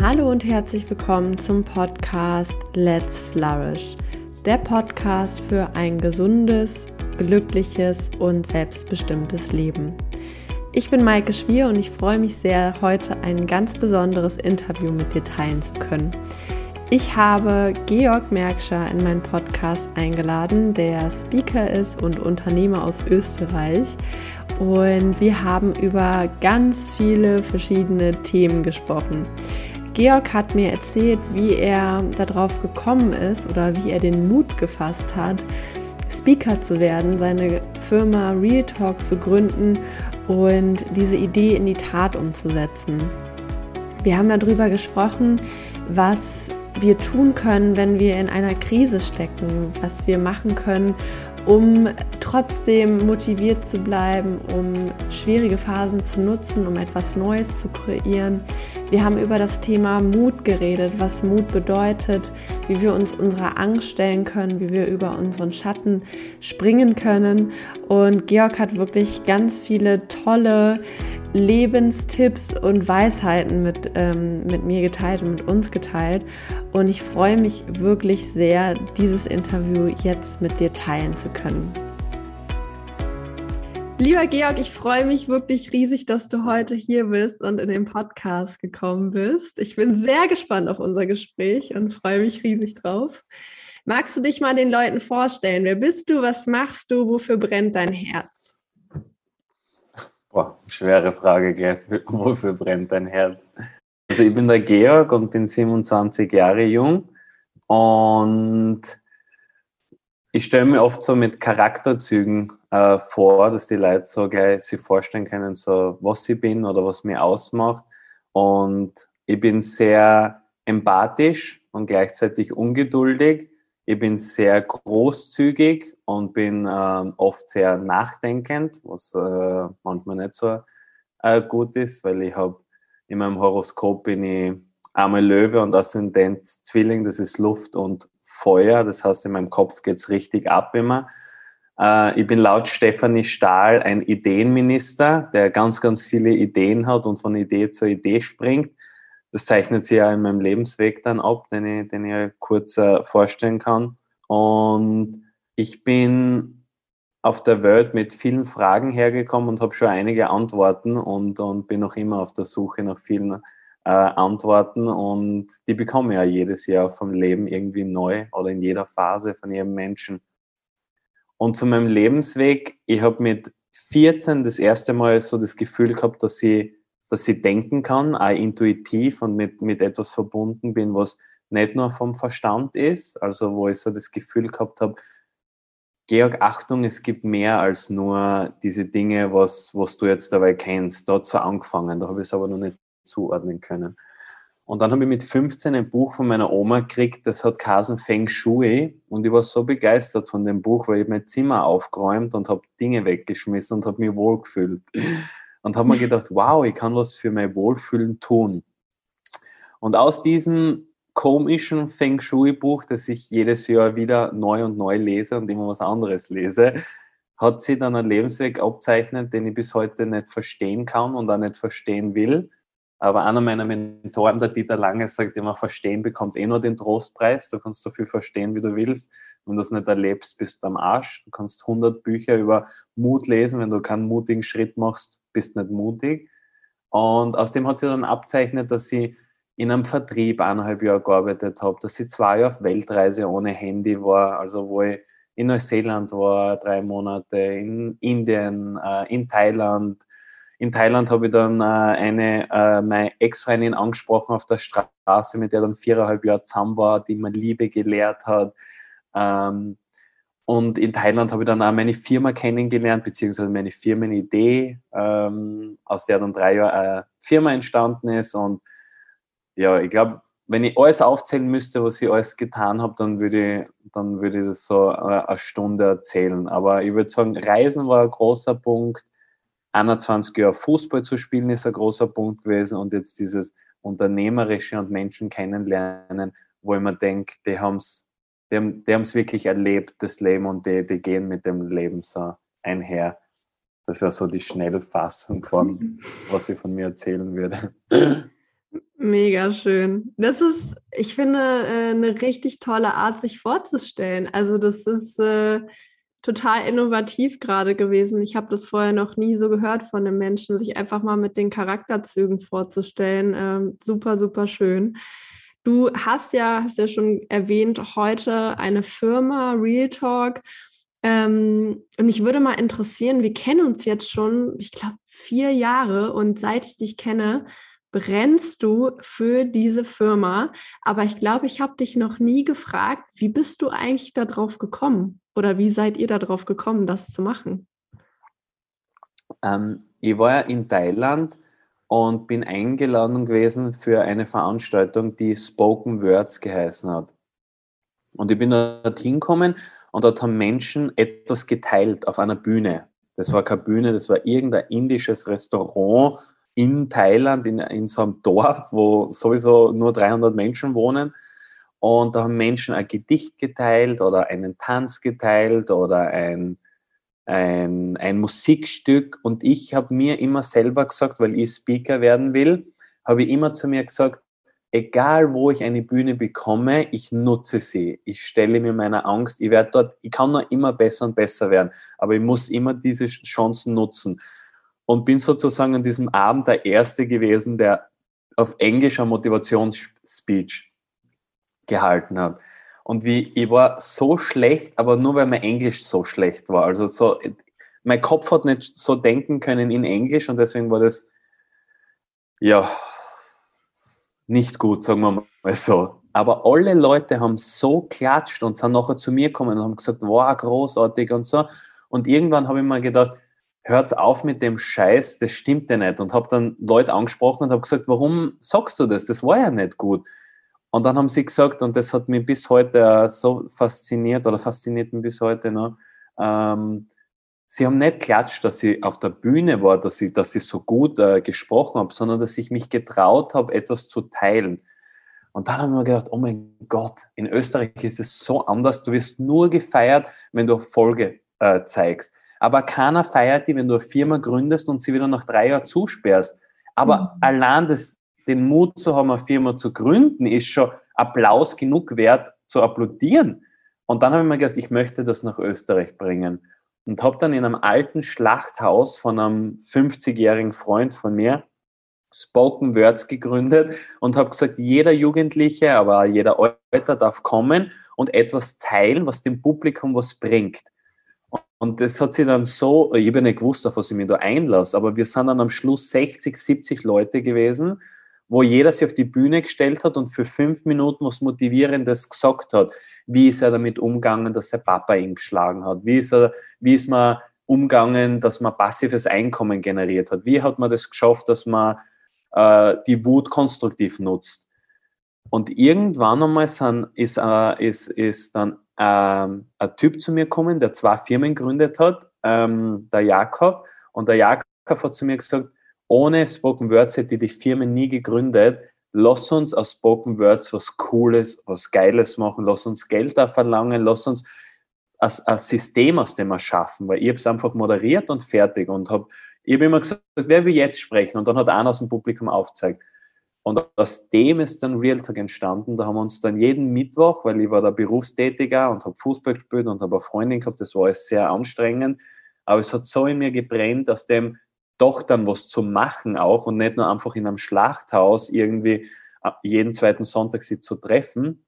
Hallo und herzlich willkommen zum Podcast Let's Flourish, der Podcast für ein gesundes, glückliches und selbstbestimmtes Leben. Ich bin Maike Schwier und ich freue mich sehr, heute ein ganz besonderes Interview mit dir teilen zu können. Ich habe Georg Merkscher in meinen Podcast eingeladen, der Speaker ist und Unternehmer aus Österreich. Und wir haben über ganz viele verschiedene Themen gesprochen. Georg hat mir erzählt, wie er darauf gekommen ist oder wie er den Mut gefasst hat, Speaker zu werden, seine Firma Real Talk zu gründen und diese Idee in die Tat umzusetzen. Wir haben darüber gesprochen, was wir tun können, wenn wir in einer Krise stecken, was wir machen können, um trotzdem motiviert zu bleiben, um schwierige Phasen zu nutzen, um etwas Neues zu kreieren. Wir haben über das Thema Mut geredet, was Mut bedeutet, wie wir uns unserer Angst stellen können, wie wir über unseren Schatten springen können. Und Georg hat wirklich ganz viele tolle Lebenstipps und Weisheiten mit, ähm, mit mir geteilt und mit uns geteilt. Und ich freue mich wirklich sehr, dieses Interview jetzt mit dir teilen zu können. Lieber Georg, ich freue mich wirklich riesig, dass du heute hier bist und in den Podcast gekommen bist. Ich bin sehr gespannt auf unser Gespräch und freue mich riesig drauf. Magst du dich mal den Leuten vorstellen? Wer bist du? Was machst du? Wofür brennt dein Herz? Boah, schwere Frage gleich. Wofür brennt dein Herz? Also ich bin der Georg und bin 27 Jahre jung und ich stelle mir oft so mit Charakterzügen äh, vor, dass die Leute so gleich sich vorstellen können, so was ich bin oder was mir ausmacht. Und ich bin sehr empathisch und gleichzeitig ungeduldig ich bin sehr großzügig und bin äh, oft sehr nachdenkend, was äh, manchmal nicht so äh, gut ist, weil ich habe in meinem Horoskop bin ich einmal Löwe und Aszendent Zwilling, das ist Luft und Feuer. Das heißt, in meinem Kopf geht es richtig ab immer. Äh, ich bin laut Stefanie Stahl ein Ideenminister, der ganz, ganz viele Ideen hat und von Idee zu Idee springt das zeichnet sich ja in meinem Lebensweg dann ab, den ich, den ich kurz äh, vorstellen kann. Und ich bin auf der Welt mit vielen Fragen hergekommen und habe schon einige Antworten und, und bin noch immer auf der Suche nach vielen äh, Antworten und die bekomme ich ja jedes Jahr vom Leben irgendwie neu oder in jeder Phase von jedem Menschen. Und zu meinem Lebensweg, ich habe mit 14 das erste Mal so das Gefühl gehabt, dass ich dass ich denken kann, auch intuitiv und mit, mit etwas verbunden bin, was nicht nur vom Verstand ist, also wo ich so das Gefühl gehabt habe, Georg, Achtung, es gibt mehr als nur diese Dinge, was, was du jetzt dabei kennst. Dort so angefangen, da habe ich es aber noch nicht zuordnen können. Und dann habe ich mit 15 ein Buch von meiner Oma gekriegt, das hat Kasen Feng Shui. Und ich war so begeistert von dem Buch, weil ich mein Zimmer aufgeräumt und habe Dinge weggeschmissen und habe mich wohlgefühlt und habe mir gedacht, wow, ich kann was für mein Wohlfühlen tun. Und aus diesem komischen Feng Shui-Buch, das ich jedes Jahr wieder neu und neu lese und immer was anderes lese, hat sie dann einen Lebensweg abzeichnet, den ich bis heute nicht verstehen kann und auch nicht verstehen will. Aber einer meiner Mentoren, der Dieter Lange, sagt immer, Verstehen bekommt eh nur den Trostpreis. Du kannst so viel verstehen, wie du willst. Wenn du es nicht erlebst, bist du am Arsch. Du kannst 100 Bücher über Mut lesen. Wenn du keinen mutigen Schritt machst, bist du nicht mutig. Und aus dem hat sie dann abzeichnet, dass sie in einem Vertrieb eineinhalb Jahre gearbeitet habe, dass sie zwei Jahre auf Weltreise ohne Handy war, also wo ich in Neuseeland war, drei Monate, in Indien, äh, in Thailand, in Thailand habe ich dann äh, eine, äh, meine Ex-Freundin angesprochen auf der Straße, mit der dann viereinhalb Jahre zusammen war, die mir Liebe gelehrt hat. Ähm, und in Thailand habe ich dann auch meine Firma kennengelernt, beziehungsweise meine Firmenidee, ähm, aus der dann drei Jahre eine Firma entstanden ist. Und ja, ich glaube, wenn ich alles aufzählen müsste, was ich alles getan habe, dann würde ich, dann würde ich das so äh, eine Stunde erzählen. Aber ich würde sagen, Reisen war ein großer Punkt 21 Jahre Fußball zu spielen ist ein großer Punkt gewesen und jetzt dieses Unternehmerische und Menschen kennenlernen, wo ich mir denke, die haben es die haben, die wirklich erlebt, das Leben, und die, die gehen mit dem Leben so einher. Das wäre so die Schnellfassung von, was ich von mir erzählen würde. Mega schön. Das ist, ich finde, äh, eine richtig tolle Art, sich vorzustellen. Also das ist äh, total innovativ gerade gewesen. Ich habe das vorher noch nie so gehört von einem Menschen, sich einfach mal mit den Charakterzügen vorzustellen. Ähm, super, super schön. Du hast ja, hast ja schon erwähnt, heute eine Firma, Real Talk. Ähm, und mich würde mal interessieren, wir kennen uns jetzt schon, ich glaube, vier Jahre und seit ich dich kenne, brennst du für diese Firma. Aber ich glaube, ich habe dich noch nie gefragt, wie bist du eigentlich darauf gekommen? Oder wie seid ihr darauf gekommen, das zu machen? Ähm, ich war ja in Thailand und bin eingeladen gewesen für eine Veranstaltung, die Spoken Words geheißen hat. Und ich bin dort hingekommen und dort haben Menschen etwas geteilt auf einer Bühne. Das war keine Bühne, das war irgendein indisches Restaurant in Thailand, in, in so einem Dorf, wo sowieso nur 300 Menschen wohnen. Und da haben Menschen ein Gedicht geteilt oder einen Tanz geteilt oder ein, ein, ein Musikstück. Und ich habe mir immer selber gesagt, weil ich Speaker werden will, habe ich immer zu mir gesagt, egal wo ich eine Bühne bekomme, ich nutze sie. Ich stelle mir meiner Angst, ich werde dort, ich kann nur immer besser und besser werden, aber ich muss immer diese Chancen nutzen und bin sozusagen an diesem Abend der Erste gewesen, der auf Englisch ein Motivationsspeech gehalten hat. Und wie, ich war so schlecht, aber nur weil mein Englisch so schlecht war. Also so, mein Kopf hat nicht so denken können in Englisch und deswegen war das, ja, nicht gut, sagen wir mal so. Aber alle Leute haben so klatscht und sind nachher zu mir gekommen und haben gesagt, wow, großartig und so. Und irgendwann habe ich mir gedacht, hört's auf mit dem Scheiß, das stimmt ja nicht. Und habe dann Leute angesprochen und habe gesagt, warum sagst du das? Das war ja nicht gut. Und dann haben sie gesagt, und das hat mich bis heute so fasziniert oder fasziniert mich bis heute noch, ähm, sie haben nicht klatscht, dass ich auf der Bühne war, dass ich, dass ich so gut äh, gesprochen habe, sondern dass ich mich getraut habe, etwas zu teilen. Und dann haben wir gedacht, oh mein Gott, in Österreich ist es so anders. Du wirst nur gefeiert, wenn du Erfolge äh, zeigst. Aber keiner feiert die, wenn du eine Firma gründest und sie wieder nach drei Jahren zusperrst. Aber mhm. allein das, den Mut zu haben, eine Firma zu gründen, ist schon Applaus genug wert, zu applaudieren. Und dann habe ich mir gedacht, ich möchte das nach Österreich bringen. Und habe dann in einem alten Schlachthaus von einem 50-jährigen Freund von mir Spoken Words gegründet und habe gesagt, jeder Jugendliche, aber jeder Alter darf kommen und etwas teilen, was dem Publikum was bringt. Und das hat sich dann so, ich habe ja nicht gewusst, auf was ich mich da einlasse, aber wir sind dann am Schluss 60, 70 Leute gewesen, wo jeder sich auf die Bühne gestellt hat und für fünf Minuten was Motivierendes gesagt hat. Wie ist er damit umgegangen, dass sein Papa ihn geschlagen hat? Wie ist, er, wie ist man umgegangen, dass man passives Einkommen generiert hat? Wie hat man das geschafft, dass man äh, die Wut konstruktiv nutzt? Und irgendwann einmal sind, ist, äh, ist, ist dann ähm, ein Typ zu mir gekommen, der zwei Firmen gegründet hat, ähm, der Jakob. Und der Jakob hat zu mir gesagt, ohne Spoken Words hätte ich die Firmen nie gegründet. Lass uns aus Spoken Words was Cooles, was Geiles machen. Lass uns Geld da verlangen. Lass uns ein, ein System aus dem erschaffen. Weil ich habe es einfach moderiert und fertig. Und habe ich hab immer gesagt, wer will jetzt sprechen? Und dann hat einer aus dem Publikum aufgezeigt. Und aus dem ist dann Realtalk entstanden. Da haben wir uns dann jeden Mittwoch, weil ich war da Berufstätiger und habe Fußball gespielt und habe eine Freundin gehabt, das war alles sehr anstrengend. Aber es hat so in mir gebrennt, aus dem doch dann was zu machen auch und nicht nur einfach in einem Schlachthaus irgendwie äh, jeden zweiten Sonntag sie zu treffen.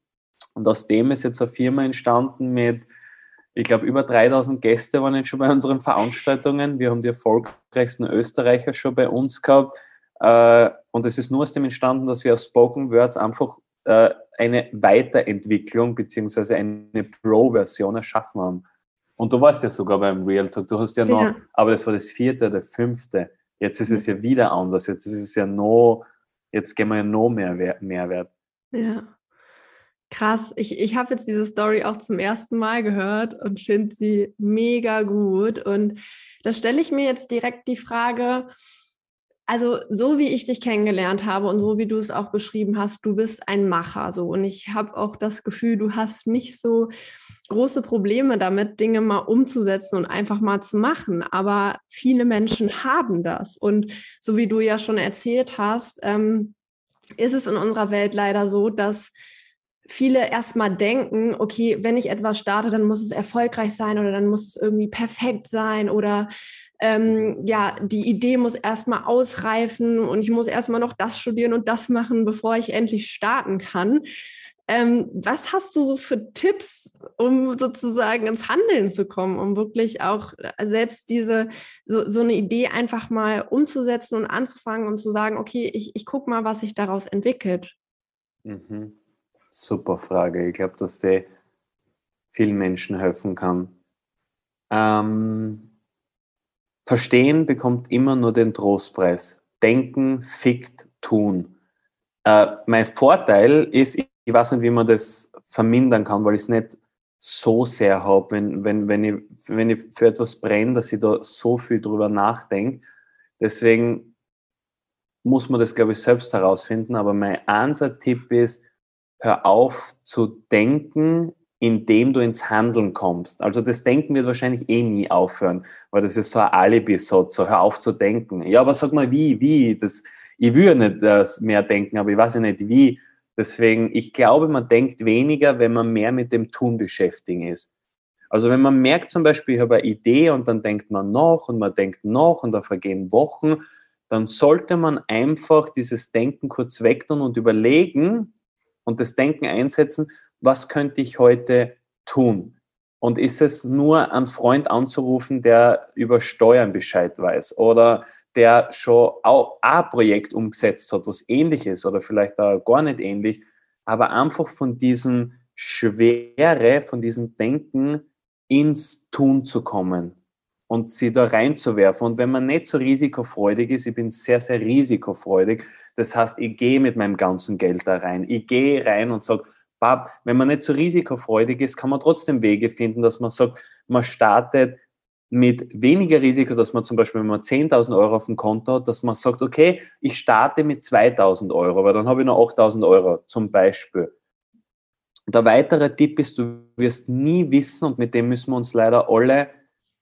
Und aus dem ist jetzt eine Firma entstanden mit, ich glaube, über 3000 Gäste waren jetzt schon bei unseren Veranstaltungen. Wir haben die erfolgreichsten Österreicher schon bei uns gehabt. Äh, und es ist nur aus dem entstanden, dass wir aus Spoken Words einfach äh, eine Weiterentwicklung beziehungsweise eine Pro-Version erschaffen haben. Und du warst ja sogar beim Real Talk, du hast ja noch, ja. aber das war das vierte oder fünfte. Jetzt ist es ja wieder anders, jetzt ist es ja noch, jetzt gehen wir ja noch mehr Mehrwert. Ja. Krass, ich, ich habe jetzt diese Story auch zum ersten Mal gehört und finde sie mega gut. Und da stelle ich mir jetzt direkt die Frage, also so wie ich dich kennengelernt habe und so wie du es auch beschrieben hast, du bist ein Macher so und ich habe auch das Gefühl, du hast nicht so große Probleme damit, Dinge mal umzusetzen und einfach mal zu machen. Aber viele Menschen haben das und so wie du ja schon erzählt hast, ähm, ist es in unserer Welt leider so, dass viele erstmal denken, okay, wenn ich etwas starte, dann muss es erfolgreich sein oder dann muss es irgendwie perfekt sein oder ähm, ja, die Idee muss erstmal ausreifen und ich muss erstmal noch das studieren und das machen, bevor ich endlich starten kann. Ähm, was hast du so für Tipps, um sozusagen ins Handeln zu kommen, um wirklich auch äh, selbst diese, so, so eine Idee einfach mal umzusetzen und anzufangen und zu sagen, okay, ich, ich gucke mal, was sich daraus entwickelt? Mhm. Super Frage. Ich glaube, dass die vielen Menschen helfen kann. Ähm, verstehen bekommt immer nur den Trostpreis. Denken, fickt, tun. Äh, mein Vorteil ist, ich weiß nicht, wie man das vermindern kann, weil ich es nicht so sehr habe, wenn, wenn, wenn, ich, wenn ich für etwas brenne, dass ich da so viel drüber nachdenke. Deswegen muss man das, glaube ich, selbst herausfinden. Aber mein Ansatz-Tipp ist, hör auf zu denken, indem du ins Handeln kommst. Also das Denken wird wahrscheinlich eh nie aufhören, weil das ist so ein Alibi-Satz, so hör auf zu denken. Ja, aber sag mal wie, wie? Das, ich ja nicht äh, mehr denken, aber ich weiß ja nicht wie. Deswegen, ich glaube, man denkt weniger, wenn man mehr mit dem Tun beschäftigt ist. Also wenn man merkt zum Beispiel, ich habe eine Idee und dann denkt man noch und man denkt noch und da vergehen Wochen, dann sollte man einfach dieses Denken kurz wegtun und überlegen, und das Denken einsetzen, was könnte ich heute tun? Und ist es nur einen Freund anzurufen, der über Steuern Bescheid weiß oder der schon auch ein Projekt umgesetzt hat, was ähnlich ist oder vielleicht auch gar nicht ähnlich, aber einfach von diesem Schwere, von diesem Denken ins Tun zu kommen und sie da reinzuwerfen. Und wenn man nicht so risikofreudig ist, ich bin sehr, sehr risikofreudig, das heißt, ich gehe mit meinem ganzen Geld da rein. Ich gehe rein und sage, wenn man nicht so risikofreudig ist, kann man trotzdem Wege finden, dass man sagt, man startet mit weniger Risiko, dass man zum Beispiel, wenn man 10.000 Euro auf dem Konto hat, dass man sagt, okay, ich starte mit 2.000 Euro, weil dann habe ich noch 8.000 Euro zum Beispiel. Der weitere Tipp ist, du wirst nie wissen, und mit dem müssen wir uns leider alle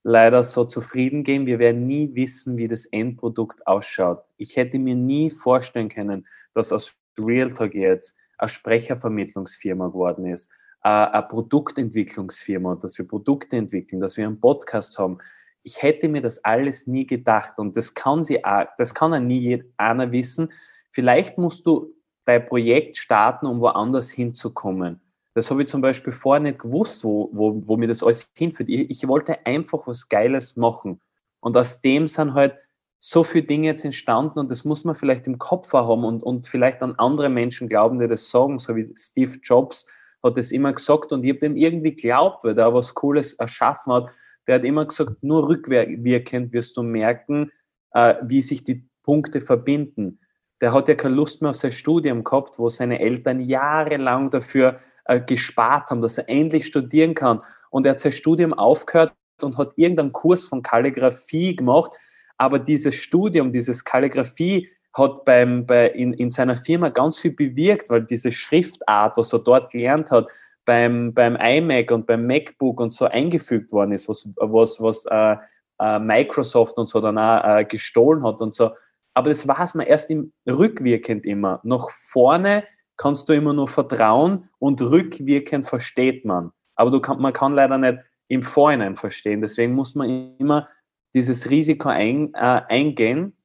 leider so zufrieden gehen. Wir werden nie wissen, wie das Endprodukt ausschaut. Ich hätte mir nie vorstellen können, dass aus Realtalk jetzt eine Sprechervermittlungsfirma geworden ist, eine Produktentwicklungsfirma, dass wir Produkte entwickeln, dass wir einen Podcast haben. Ich hätte mir das alles nie gedacht und das kann sie, das kann ja nie einer wissen. Vielleicht musst du dein Projekt starten, um woanders hinzukommen. Das habe ich zum Beispiel vorher nicht gewusst, wo, wo, wo mir das alles hinführt. Ich, ich wollte einfach was Geiles machen. Und aus dem sind halt so viele Dinge jetzt entstanden und das muss man vielleicht im Kopf haben und, und vielleicht an andere Menschen glauben, die das sagen, so wie Steve Jobs hat das immer gesagt und ich habe dem irgendwie geglaubt, weil der was Cooles erschaffen hat. Der hat immer gesagt, nur rückwirkend wirst du merken, äh, wie sich die Punkte verbinden. Der hat ja keine Lust mehr auf sein Studium gehabt, wo seine Eltern jahrelang dafür äh, gespart haben, dass er endlich studieren kann. Und er hat sein Studium aufgehört und hat irgendeinen Kurs von Kalligrafie gemacht. Aber dieses Studium, dieses Kalligrafie hat beim, bei, in, in seiner Firma ganz viel bewirkt, weil diese Schriftart, was er dort gelernt hat, beim, beim iMac und beim MacBook und so eingefügt worden ist, was, was, was äh, äh, Microsoft und so dann auch äh, gestohlen hat und so. Aber das weiß man erst im, rückwirkend immer. Nach vorne kannst du immer nur vertrauen und rückwirkend versteht man. Aber du kann, man kann leider nicht im Vorhinein verstehen. Deswegen muss man immer dieses Risiko ein, äh, eingehen.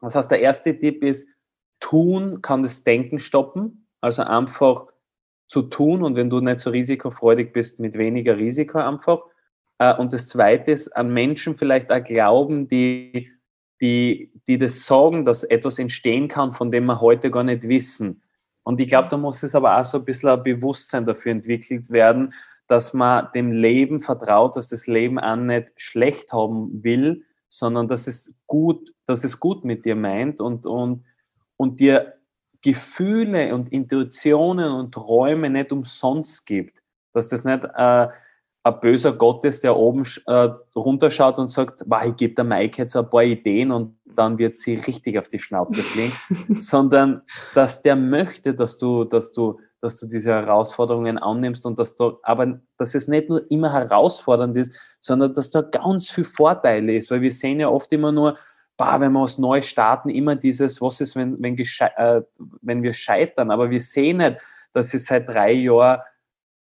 Das heißt, der erste Tipp ist, tun kann das Denken stoppen. Also einfach zu tun und wenn du nicht so risikofreudig bist, mit weniger Risiko einfach. Äh, und das zweite ist, an Menschen vielleicht auch glauben, die, die, die das sagen, dass etwas entstehen kann, von dem wir heute gar nicht wissen. Und ich glaube, da muss es aber auch so ein bisschen ein Bewusstsein dafür entwickelt werden, dass man dem Leben vertraut, dass das Leben auch nicht schlecht haben will, sondern dass es gut, dass es gut mit dir meint und, und, und dir Gefühle und Intuitionen und Träume nicht umsonst gibt. Dass das nicht äh, ein böser Gott ist, der oben äh, runterschaut und sagt, ich gebe der Mike jetzt ein paar Ideen und dann wird sie richtig auf die Schnauze fliegen, sondern dass der möchte, dass du, dass du, dass du diese Herausforderungen annimmst und dass du, aber dass es nicht nur immer herausfordernd ist, sondern dass da ganz viel Vorteile ist, weil wir sehen ja oft immer nur, bah, wenn wir was Neues starten, immer dieses, was ist, wenn, wenn, äh, wenn wir scheitern. Aber wir sehen nicht, dass ich seit drei Jahren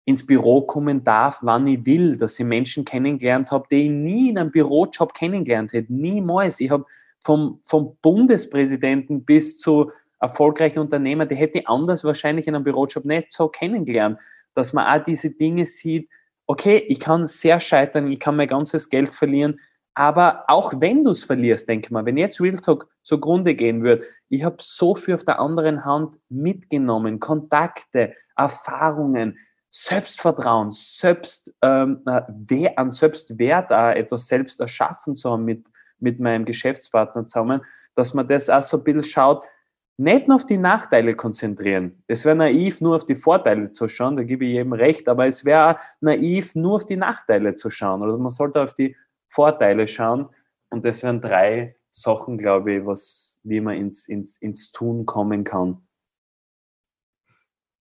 ins Büro kommen darf, wann ich will, dass ich Menschen kennengelernt habe, die ich nie in einem Bürojob kennengelernt hätte. Niemals. Ich habe vom, vom Bundespräsidenten bis zu erfolgreichen Unternehmer, die hätte ich anders wahrscheinlich in einem Bürojob nicht so kennengelernt, dass man auch diese Dinge sieht, okay, ich kann sehr scheitern, ich kann mein ganzes Geld verlieren, aber auch wenn du es verlierst, denke mal, wenn jetzt Real Talk zugrunde gehen würde, ich habe so viel auf der anderen Hand mitgenommen, Kontakte, Erfahrungen, Selbstvertrauen, selbst, ähm, an Selbstwert auch etwas selbst erschaffen zu haben mit, mit meinem Geschäftspartner zusammen, dass man das auch so ein bisschen schaut, nicht nur auf die Nachteile konzentrieren. Es wäre naiv, nur auf die Vorteile zu schauen, da gebe ich jedem recht, aber es wäre naiv, nur auf die Nachteile zu schauen. Also man sollte auf die Vorteile schauen. Und das wären drei Sachen, glaube ich, was, wie man ins, ins, ins Tun kommen kann.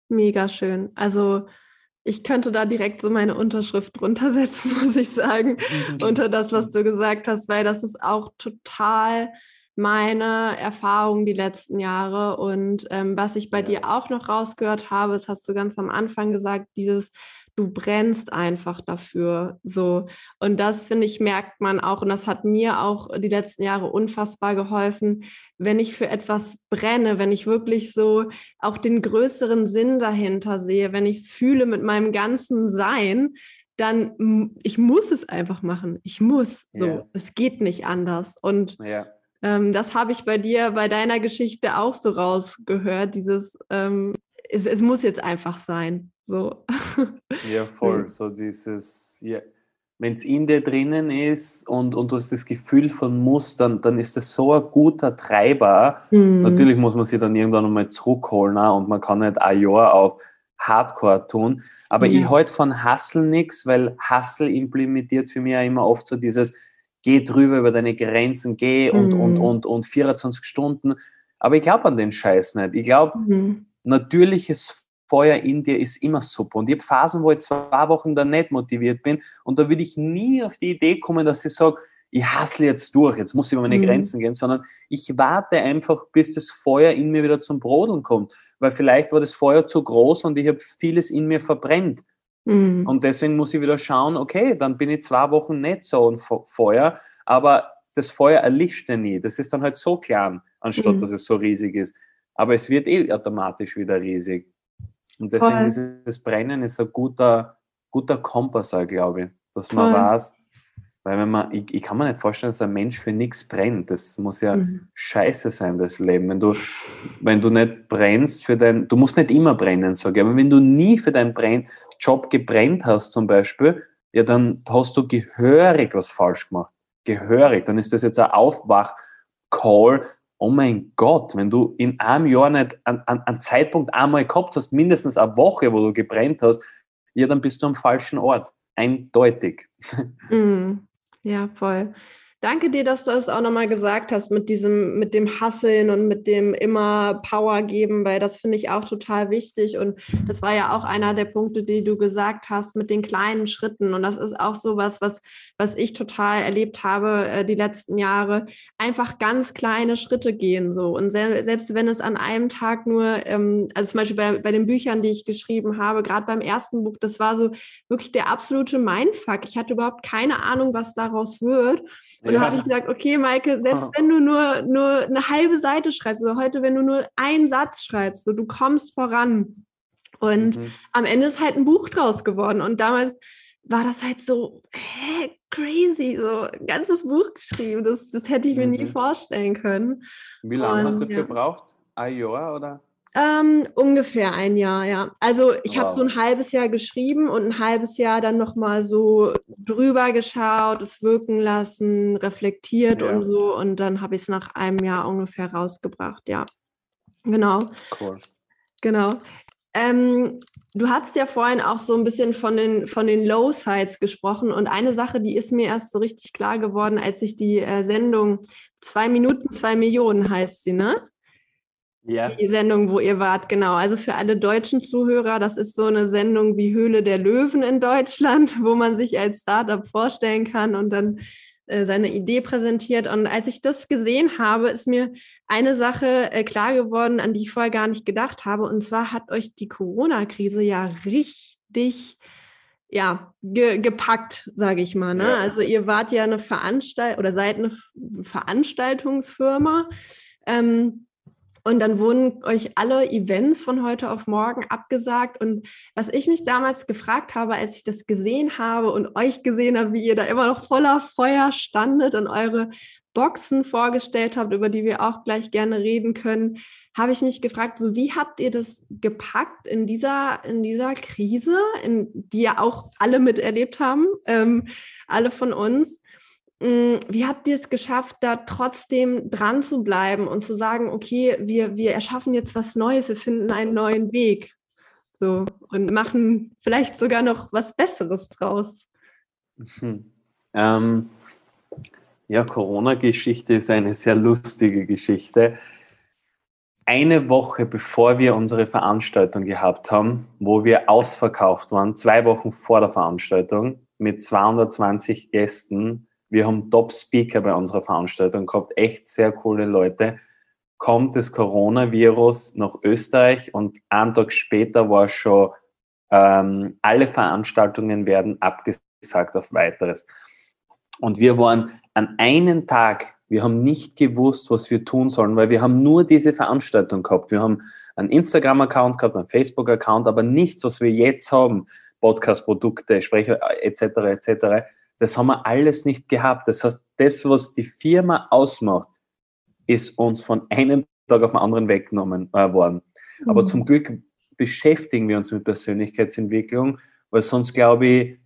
Mega schön. Also ich könnte da direkt so meine Unterschrift drunter setzen, muss ich sagen, unter das, was du gesagt hast, weil das ist auch total meine Erfahrung die letzten Jahre. Und ähm, was ich bei dir auch noch rausgehört habe, das hast du ganz am Anfang gesagt, dieses du brennst einfach dafür. So. Und das, finde ich, merkt man auch. Und das hat mir auch die letzten Jahre unfassbar geholfen, wenn ich für etwas brenne, wenn ich wirklich so auch den größeren Sinn dahinter sehe, wenn ich es fühle mit meinem ganzen Sein, dann ich muss es einfach machen. Ich muss. So. Yeah. Es geht nicht anders. Und yeah. ähm, das habe ich bei dir, bei deiner Geschichte auch so rausgehört, dieses ähm, es, es muss jetzt einfach sein. So. Ja, voll. So dieses, ja, wenn es in dir drinnen ist und, und du hast das Gefühl von muss, dann, dann ist das so ein guter Treiber. Mhm. Natürlich muss man sich dann irgendwann nochmal zurückholen auch, und man kann nicht ein Jahr auf Hardcore tun. Aber ja. ich halte von Hustle nichts, weil Hustle implementiert für mich ja immer oft so dieses, geh drüber über deine Grenzen, geh und, mhm. und, und, und 24 Stunden. Aber ich glaube an den Scheiß nicht. Ich glaube, mhm. natürliches Feuer in dir ist immer super. Und ich habe Phasen, wo ich zwei Wochen dann nicht motiviert bin und da würde ich nie auf die Idee kommen, dass ich sage, ich hassle jetzt durch, jetzt muss ich über meine mhm. Grenzen gehen, sondern ich warte einfach, bis das Feuer in mir wieder zum Brodeln kommt. Weil vielleicht war das Feuer zu groß und ich habe vieles in mir verbrennt. Mhm. Und deswegen muss ich wieder schauen, okay, dann bin ich zwei Wochen nicht so ein Feuer, aber das Feuer erlischt ja nie. Das ist dann halt so klein, anstatt mhm. dass es so riesig ist. Aber es wird eh automatisch wieder riesig. Und deswegen Voll. ist das Brennen ist ein guter, guter Kompass, glaube ich, dass man Voll. weiß, weil wenn man, ich, ich, kann mir nicht vorstellen, dass ein Mensch für nichts brennt. Das muss ja mhm. scheiße sein, das Leben. Wenn du, wenn du nicht brennst für dein, du musst nicht immer brennen, sage ich, aber wenn du nie für deinen Brenn, Job gebrennt hast zum Beispiel, ja, dann hast du gehörig was falsch gemacht. Gehörig. Dann ist das jetzt ein Aufwach-Call, oh mein Gott, wenn du in einem Jahr nicht einen, einen Zeitpunkt einmal gehabt hast, mindestens eine Woche, wo du gebrennt hast, ja, dann bist du am falschen Ort. Eindeutig. Mm, ja, voll. Danke dir, dass du es auch nochmal gesagt hast mit diesem, mit dem Hasseln und mit dem immer Power geben, weil das finde ich auch total wichtig. Und das war ja auch einer der Punkte, die du gesagt hast mit den kleinen Schritten. Und das ist auch so was, was, ich total erlebt habe äh, die letzten Jahre. Einfach ganz kleine Schritte gehen so. Und se selbst wenn es an einem Tag nur, ähm, also zum Beispiel bei, bei den Büchern, die ich geschrieben habe, gerade beim ersten Buch, das war so wirklich der absolute Mindfuck. Ich hatte überhaupt keine Ahnung, was daraus wird. Und. Dann habe ich gesagt, okay, Maike, selbst wenn du nur, nur eine halbe Seite schreibst, oder heute, wenn du nur einen Satz schreibst, so, du kommst voran. Und mhm. am Ende ist halt ein Buch draus geworden. Und damals war das halt so, hä, crazy, so ein ganzes Buch geschrieben. Das, das hätte ich mir mhm. nie vorstellen können. Wie lange Und, hast du dafür ja. gebraucht? Ein Jahr oder? Ähm, ungefähr ein Jahr, ja. Also ich wow. habe so ein halbes Jahr geschrieben und ein halbes Jahr dann nochmal so drüber geschaut, es wirken lassen, reflektiert ja. und so. Und dann habe ich es nach einem Jahr ungefähr rausgebracht, ja. Genau. Cool. Genau. Ähm, du hast ja vorhin auch so ein bisschen von den, von den Low Sides gesprochen. Und eine Sache, die ist mir erst so richtig klar geworden, als ich die äh, Sendung Zwei Minuten, zwei Millionen heißt sie, ne? Ja. Die Sendung, wo ihr wart, genau. Also für alle deutschen Zuhörer, das ist so eine Sendung wie Höhle der Löwen in Deutschland, wo man sich als Startup vorstellen kann und dann äh, seine Idee präsentiert. Und als ich das gesehen habe, ist mir eine Sache äh, klar geworden, an die ich vorher gar nicht gedacht habe. Und zwar hat euch die Corona-Krise ja richtig ja, ge gepackt, sage ich mal. Ne? Ja. Also ihr wart ja eine Veranstaltung oder seid eine Veranstaltungsfirma. Ähm, und dann wurden euch alle Events von heute auf morgen abgesagt. Und was ich mich damals gefragt habe, als ich das gesehen habe und euch gesehen habe, wie ihr da immer noch voller Feuer standet und eure Boxen vorgestellt habt, über die wir auch gleich gerne reden können, habe ich mich gefragt, so wie habt ihr das gepackt in dieser, in dieser Krise, in die ja auch alle miterlebt haben, ähm, alle von uns. Mm, wie habt ihr es geschafft, da trotzdem dran zu bleiben und zu sagen, okay, wir, wir erschaffen jetzt was Neues, wir finden einen neuen Weg. So und machen vielleicht sogar noch was Besseres draus. Mhm. Ähm, ja, Corona-Geschichte ist eine sehr lustige Geschichte eine Woche bevor wir unsere Veranstaltung gehabt haben, wo wir ausverkauft waren, zwei Wochen vor der Veranstaltung mit 220 Gästen. Wir haben Top-Speaker bei unserer Veranstaltung gehabt, echt sehr coole Leute. Kommt das Coronavirus nach Österreich und einen Tag später war schon, ähm, alle Veranstaltungen werden abgesagt auf weiteres. Und wir waren an einem Tag wir haben nicht gewusst, was wir tun sollen, weil wir haben nur diese Veranstaltung gehabt. Wir haben einen Instagram-Account gehabt, einen Facebook-Account, aber nichts, was wir jetzt haben, Podcast-Produkte, Sprecher etc. etc. Das haben wir alles nicht gehabt. Das heißt, das, was die Firma ausmacht, ist uns von einem Tag auf den anderen weggenommen äh, worden. Mhm. Aber zum Glück beschäftigen wir uns mit Persönlichkeitsentwicklung, weil sonst glaube ich,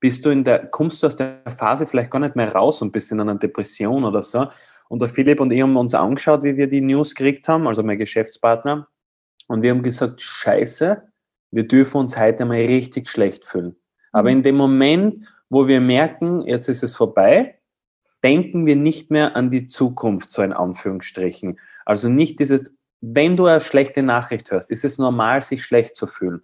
bist du in der, kommst du aus der Phase vielleicht gar nicht mehr raus und bist in einer Depression oder so. Und der Philipp und ich haben uns angeschaut, wie wir die News gekriegt haben, also mein Geschäftspartner. Und wir haben gesagt, scheiße, wir dürfen uns heute mal richtig schlecht fühlen. Aber mhm. in dem Moment, wo wir merken, jetzt ist es vorbei, denken wir nicht mehr an die Zukunft, so in Anführungsstrichen. Also nicht dieses, wenn du eine schlechte Nachricht hörst, ist es normal, sich schlecht zu fühlen.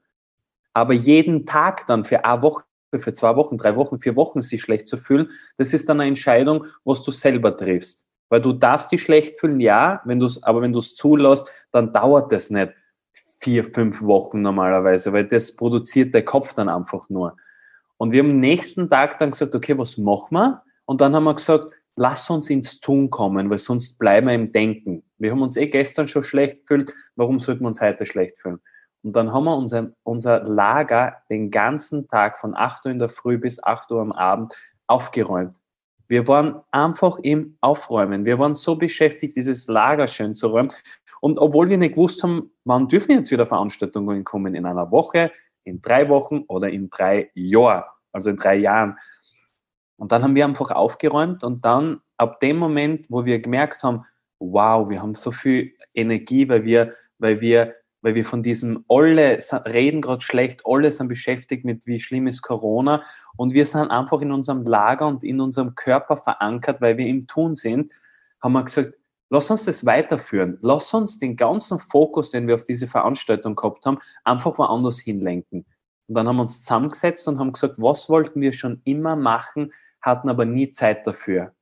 Aber jeden Tag dann für eine Woche für zwei Wochen, drei Wochen, vier Wochen sich schlecht zu fühlen, das ist dann eine Entscheidung, was du selber triffst. Weil du darfst dich schlecht fühlen, ja, wenn du's, aber wenn du es zulässt, dann dauert das nicht vier, fünf Wochen normalerweise, weil das produziert der Kopf dann einfach nur. Und wir haben am nächsten Tag dann gesagt, okay, was machen wir? Und dann haben wir gesagt, lass uns ins Tun kommen, weil sonst bleiben wir im Denken. Wir haben uns eh gestern schon schlecht gefühlt, warum sollten wir uns heute schlecht fühlen? Und dann haben wir unser, unser Lager den ganzen Tag von 8 Uhr in der Früh bis 8 Uhr am Abend aufgeräumt. Wir waren einfach im Aufräumen. Wir waren so beschäftigt, dieses Lager schön zu räumen. Und obwohl wir nicht gewusst haben, wann dürfen jetzt wieder Veranstaltungen kommen, in einer Woche, in drei Wochen oder in drei Jahren, also in drei Jahren. Und dann haben wir einfach aufgeräumt und dann ab dem Moment, wo wir gemerkt haben, wow, wir haben so viel Energie, weil wir, weil wir weil wir von diesem alle reden gerade schlecht, alle sind beschäftigt mit, wie schlimm ist Corona und wir sind einfach in unserem Lager und in unserem Körper verankert, weil wir im Tun sind, haben wir gesagt, lass uns das weiterführen, lass uns den ganzen Fokus, den wir auf diese Veranstaltung gehabt haben, einfach woanders hinlenken. Und dann haben wir uns zusammengesetzt und haben gesagt, was wollten wir schon immer machen, hatten aber nie Zeit dafür.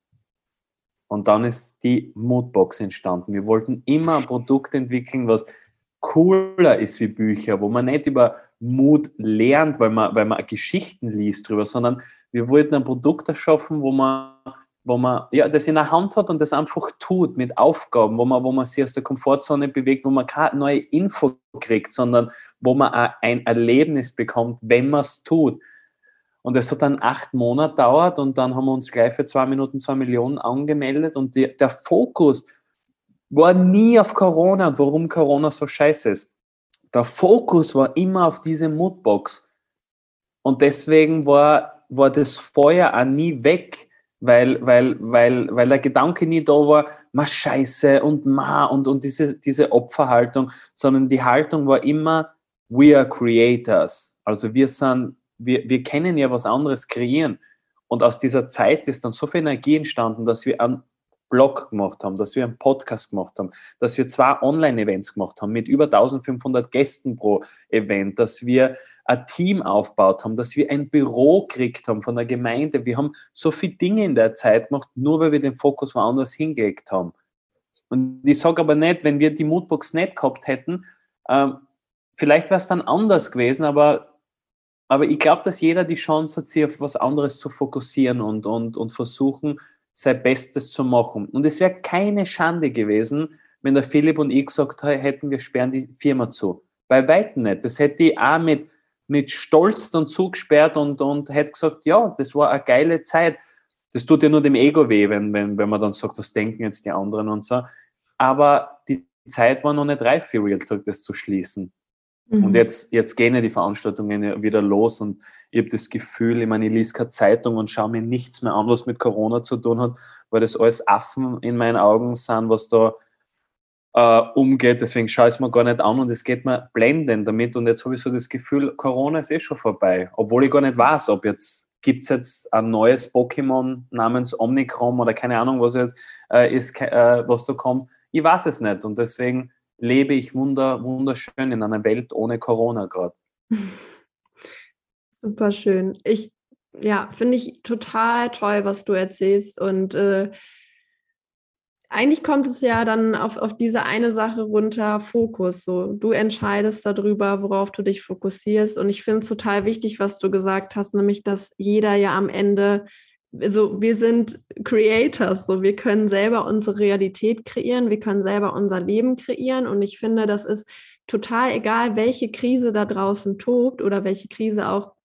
Und dann ist die Moodbox entstanden. Wir wollten immer ein Produkt entwickeln, was cooler ist wie Bücher, wo man nicht über Mut lernt, weil man, weil man Geschichten liest drüber, sondern wir wollten ein Produkt erschaffen, wo man, wo man ja, das in der Hand hat und das einfach tut mit Aufgaben, wo man, wo man sich aus der Komfortzone bewegt, wo man keine neue Info kriegt, sondern wo man ein Erlebnis bekommt, wenn man es tut. Und es hat dann acht Monate dauert und dann haben wir uns gleich für zwei Minuten zwei Millionen angemeldet und die, der Fokus war nie auf Corona und warum Corona so scheiße ist. Der Fokus war immer auf diese Moodbox. Und deswegen war, war das Feuer auch nie weg, weil, weil, weil, weil der Gedanke nie da war, ma scheiße und ma und, und diese, diese Opferhaltung, sondern die Haltung war immer, we are creators. Also wir sind, wir, wir können ja was anderes kreieren. Und aus dieser Zeit ist dann so viel Energie entstanden, dass wir an Blog gemacht haben, dass wir einen Podcast gemacht haben, dass wir zwei Online-Events gemacht haben mit über 1500 Gästen pro Event, dass wir ein Team aufgebaut haben, dass wir ein Büro gekriegt haben von der Gemeinde. Wir haben so viele Dinge in der Zeit gemacht, nur weil wir den Fokus woanders hingelegt haben. Und ich sage aber nicht, wenn wir die Moodbox nicht gehabt hätten, ähm, vielleicht wäre es dann anders gewesen, aber, aber ich glaube, dass jeder die Chance hat, sich auf was anderes zu fokussieren und, und, und versuchen, sein Bestes zu machen. Und es wäre keine Schande gewesen, wenn der Philipp und ich gesagt hätten, wir sperren die Firma zu. Bei weitem nicht. Das hätte ich auch mit, mit Stolz dann zugesperrt und, und hätte gesagt, ja, das war eine geile Zeit. Das tut ja nur dem Ego weh, wenn, wenn, wenn man dann sagt, was denken jetzt die anderen und so. Aber die Zeit war noch nicht reif für Real Talk, das zu schließen. Mhm. Und jetzt, jetzt gehen ja die Veranstaltungen wieder los und ich habe das Gefühl, ich meine, ich lese keine Zeitung und schaue mir nichts mehr an, was mit Corona zu tun hat, weil das alles Affen in meinen Augen sind, was da äh, umgeht. Deswegen schaue ich es mir gar nicht an und es geht mir blendend damit. Und jetzt habe ich so das Gefühl, Corona ist eh schon vorbei. Obwohl ich gar nicht weiß, ob jetzt gibt es jetzt ein neues Pokémon namens Omnicrom oder keine Ahnung, was jetzt äh, ist, äh, was da kommt. Ich weiß es nicht. Und deswegen lebe ich wunder, wunderschön in einer Welt ohne Corona gerade. Super schön. Ich, ja, finde ich total toll, was du erzählst. Und äh, eigentlich kommt es ja dann auf, auf diese eine Sache runter, Fokus. So, du entscheidest darüber, worauf du dich fokussierst. Und ich finde es total wichtig, was du gesagt hast, nämlich, dass jeder ja am Ende, also wir sind Creators, so wir können selber unsere Realität kreieren, wir können selber unser Leben kreieren. Und ich finde, das ist total egal, welche Krise da draußen tobt oder welche Krise auch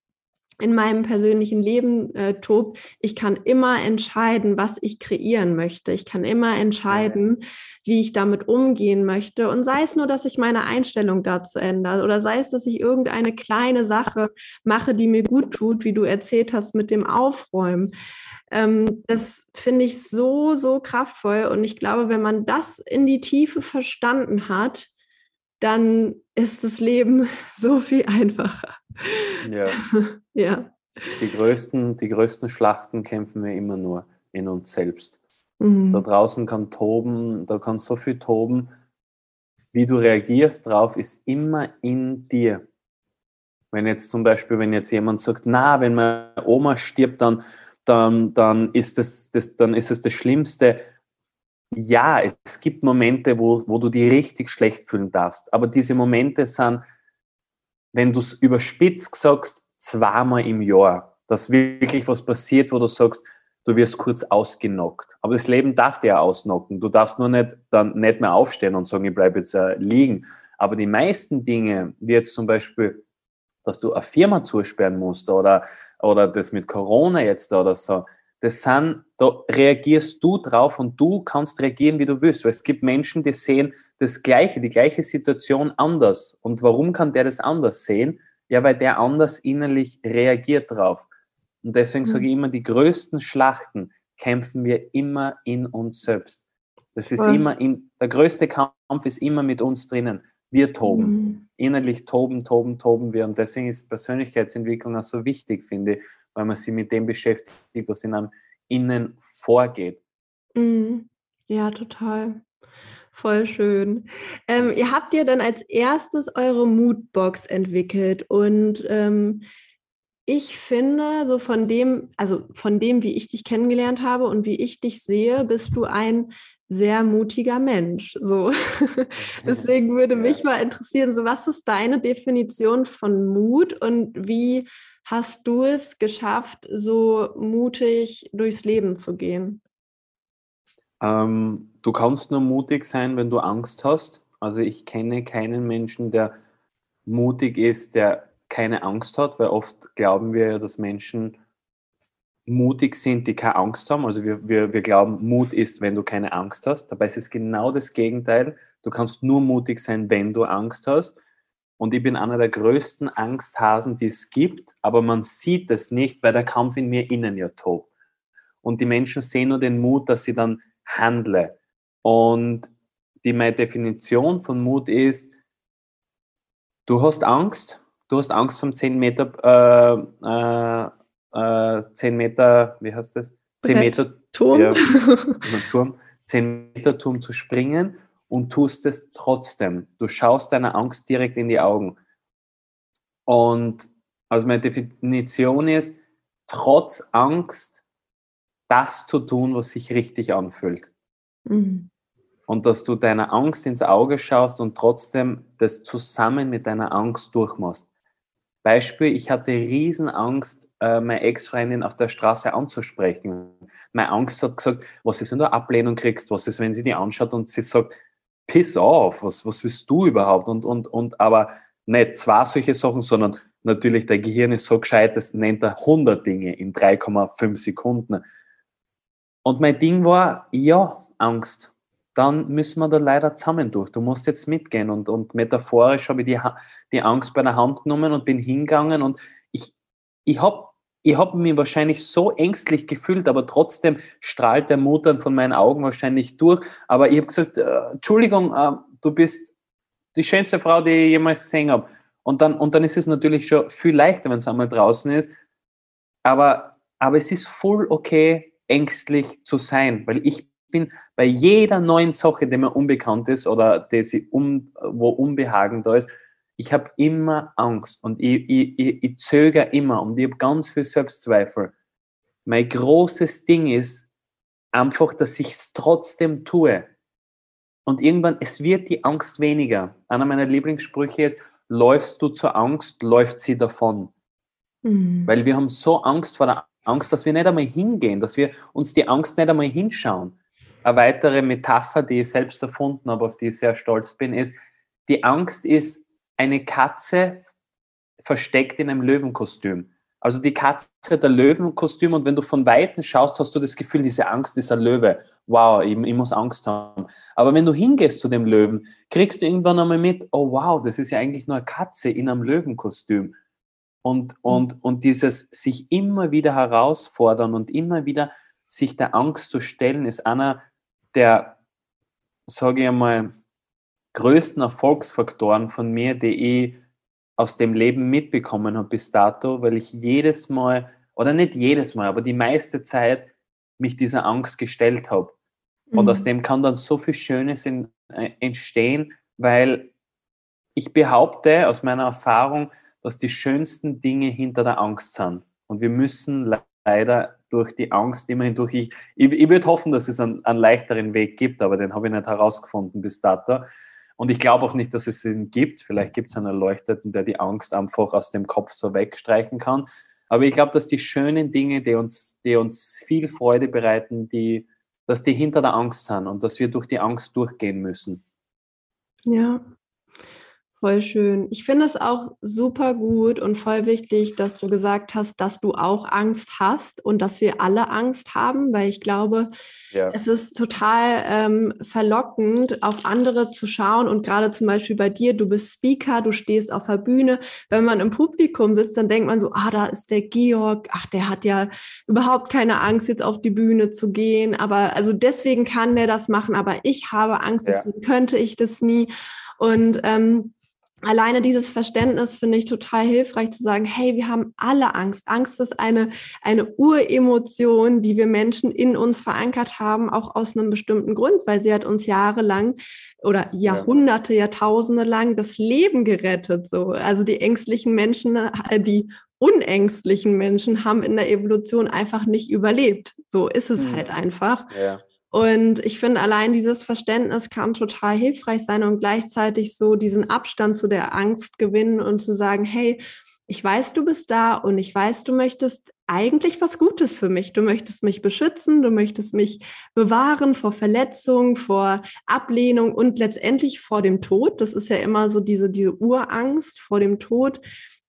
in meinem persönlichen Leben äh, tobt, ich kann immer entscheiden, was ich kreieren möchte. Ich kann immer entscheiden, wie ich damit umgehen möchte. Und sei es nur, dass ich meine Einstellung dazu ändere oder sei es, dass ich irgendeine kleine Sache mache, die mir gut tut, wie du erzählt hast mit dem Aufräumen. Ähm, das finde ich so, so kraftvoll. Und ich glaube, wenn man das in die Tiefe verstanden hat, dann ist das Leben so viel einfacher. Ja. ja. Die größten, die größten Schlachten kämpfen wir immer nur in uns selbst. Mhm. Da draußen kann toben, da kann so viel toben. Wie du reagierst drauf, ist immer in dir. Wenn jetzt zum Beispiel, wenn jetzt jemand sagt, na, wenn meine Oma stirbt, dann, dann, dann, ist, das, das, dann ist es das Schlimmste ja, es gibt Momente, wo, wo du dich richtig schlecht fühlen darfst. Aber diese Momente sind, wenn du es überspitzt sagst, zweimal im Jahr, dass wirklich was passiert, wo du sagst, du wirst kurz ausgenockt. Aber das Leben darf dir ja ausnocken. Du darfst nur nicht dann nicht mehr aufstehen und sagen, ich bleibe jetzt äh, liegen. Aber die meisten Dinge, wie jetzt zum Beispiel, dass du eine Firma zusperren musst oder, oder das mit Corona jetzt oder so, das sind, da reagierst du drauf und du kannst reagieren, wie du willst. Weil es gibt Menschen, die sehen das Gleiche, die gleiche Situation anders. Und warum kann der das anders sehen? Ja, weil der anders innerlich reagiert drauf. Und deswegen mhm. sage ich immer, die größten Schlachten kämpfen wir immer in uns selbst. Das ist mhm. immer in, der größte Kampf ist immer mit uns drinnen. Wir toben. Mhm. Innerlich toben, toben, toben wir. Und deswegen ist Persönlichkeitsentwicklung auch so wichtig, finde ich weil man sich mit dem beschäftigt, was in einem innen vorgeht. Mhm. Ja, total. Voll schön. Ähm, ihr habt ja dann als erstes eure Moodbox entwickelt und ähm, ich finde, so von dem, also von dem, wie ich dich kennengelernt habe und wie ich dich sehe, bist du ein sehr mutiger Mensch. So. Deswegen würde mich mal interessieren, so was ist deine Definition von Mut und wie hast du es geschafft, so mutig durchs Leben zu gehen? Ähm, du kannst nur mutig sein, wenn du Angst hast. Also ich kenne keinen Menschen, der mutig ist, der keine Angst hat, weil oft glauben wir ja, dass Menschen mutig sind, die keine Angst haben. Also wir, wir, wir glauben, Mut ist, wenn du keine Angst hast. Dabei ist es genau das Gegenteil. Du kannst nur mutig sein, wenn du Angst hast. Und ich bin einer der größten Angsthasen, die es gibt, aber man sieht es nicht, weil der Kampf in mir innen ja tobt. Und die Menschen sehen nur den Mut, dass sie dann handle. Und die meine Definition von Mut ist, du hast Angst, du hast Angst vom 10 Meter, äh, äh, 10 Meter, wie heißt das? 10 Meter Turm. Ja, Turm, 10 Meter Turm zu springen und tust es trotzdem. Du schaust deiner Angst direkt in die Augen. Und Also meine Definition ist, trotz Angst das zu tun, was sich richtig anfühlt. Mhm. Und dass du deiner Angst ins Auge schaust und trotzdem das zusammen mit deiner Angst durchmachst. Beispiel, ich hatte riesen Angst, äh, meine Ex-Freundin auf der Straße anzusprechen. Meine Angst hat gesagt, was ist, wenn du Ablehnung kriegst? Was ist, wenn sie die anschaut und sie sagt, piss auf, was, was willst du überhaupt? Und, und, und aber nicht zwei solche Sachen, sondern natürlich, dein Gehirn ist so gescheit, das nennt er 100 Dinge in 3,5 Sekunden. Und mein Ding war, ja, Angst. Dann müssen wir da leider zusammen durch. Du musst jetzt mitgehen. Und, und metaphorisch habe ich die, die Angst bei der Hand genommen und bin hingegangen. Und ich, ich habe ich hab mich wahrscheinlich so ängstlich gefühlt, aber trotzdem strahlt der Mut dann von meinen Augen wahrscheinlich durch. Aber ich habe gesagt, äh, Entschuldigung, äh, du bist die schönste Frau, die ich jemals gesehen habe. Und dann, und dann ist es natürlich schon viel leichter, wenn es einmal draußen ist. Aber, aber es ist voll okay, ängstlich zu sein, weil ich bin bei jeder neuen Sache, die mir unbekannt ist oder die sie um, wo Unbehagen da ist, ich habe immer Angst und ich, ich, ich, ich zögere immer und ich habe ganz viel Selbstzweifel. Mein großes Ding ist einfach, dass ich es trotzdem tue. Und irgendwann, es wird die Angst weniger. Einer meiner Lieblingssprüche ist, läufst du zur Angst, läuft sie davon. Mhm. Weil wir haben so Angst vor der Angst, dass wir nicht einmal hingehen, dass wir uns die Angst nicht einmal hinschauen. Eine weitere Metapher, die ich selbst erfunden habe, auf die ich sehr stolz bin, ist, die Angst ist eine Katze versteckt in einem Löwenkostüm. Also die Katze hat ein Löwenkostüm und wenn du von Weitem schaust, hast du das Gefühl, diese Angst ist ein Löwe. Wow, ich, ich, muss Angst haben. Aber wenn du hingehst zu dem Löwen, kriegst du irgendwann einmal mit, oh wow, das ist ja eigentlich nur eine Katze in einem Löwenkostüm. Und, und, und dieses sich immer wieder herausfordern und immer wieder sich der Angst zu stellen, ist einer der, sage ich einmal, größten Erfolgsfaktoren von mir, die ich aus dem Leben mitbekommen habe bis dato, weil ich jedes Mal, oder nicht jedes Mal, aber die meiste Zeit mich dieser Angst gestellt habe. Mhm. Und aus dem kann dann so viel Schönes in, äh, entstehen, weil ich behaupte aus meiner Erfahrung, dass die schönsten Dinge hinter der Angst sind. Und wir müssen leider durch die Angst immerhin durch. Ich, ich, ich würde hoffen, dass es einen, einen leichteren Weg gibt, aber den habe ich nicht herausgefunden bis dato. Und ich glaube auch nicht, dass es ihn gibt. Vielleicht gibt es einen Erleuchteten, der die Angst einfach aus dem Kopf so wegstreichen kann. Aber ich glaube, dass die schönen Dinge, die uns, die uns viel Freude bereiten, die, dass die hinter der Angst sind und dass wir durch die Angst durchgehen müssen. Ja, Voll schön. Ich finde es auch super gut und voll wichtig, dass du gesagt hast, dass du auch Angst hast und dass wir alle Angst haben, weil ich glaube, ja. es ist total ähm, verlockend, auf andere zu schauen und gerade zum Beispiel bei dir, du bist Speaker, du stehst auf der Bühne. Wenn man im Publikum sitzt, dann denkt man so, ah, da ist der Georg, ach, der hat ja überhaupt keine Angst, jetzt auf die Bühne zu gehen. Aber also deswegen kann der das machen, aber ich habe Angst, ja. deswegen könnte ich das nie. Und ähm, alleine dieses Verständnis finde ich total hilfreich zu sagen, hey, wir haben alle Angst. Angst ist eine, eine Uremotion, die wir Menschen in uns verankert haben, auch aus einem bestimmten Grund, weil sie hat uns jahrelang oder Jahrhunderte, Jahrtausende lang das Leben gerettet. So. Also die ängstlichen Menschen, äh, die unängstlichen Menschen haben in der Evolution einfach nicht überlebt. So ist es mhm. halt einfach. Ja. Und ich finde, allein dieses Verständnis kann total hilfreich sein und gleichzeitig so diesen Abstand zu der Angst gewinnen und zu sagen, hey, ich weiß, du bist da und ich weiß, du möchtest eigentlich was Gutes für mich. Du möchtest mich beschützen, du möchtest mich bewahren vor Verletzung, vor Ablehnung und letztendlich vor dem Tod. Das ist ja immer so diese, diese Urangst vor dem Tod,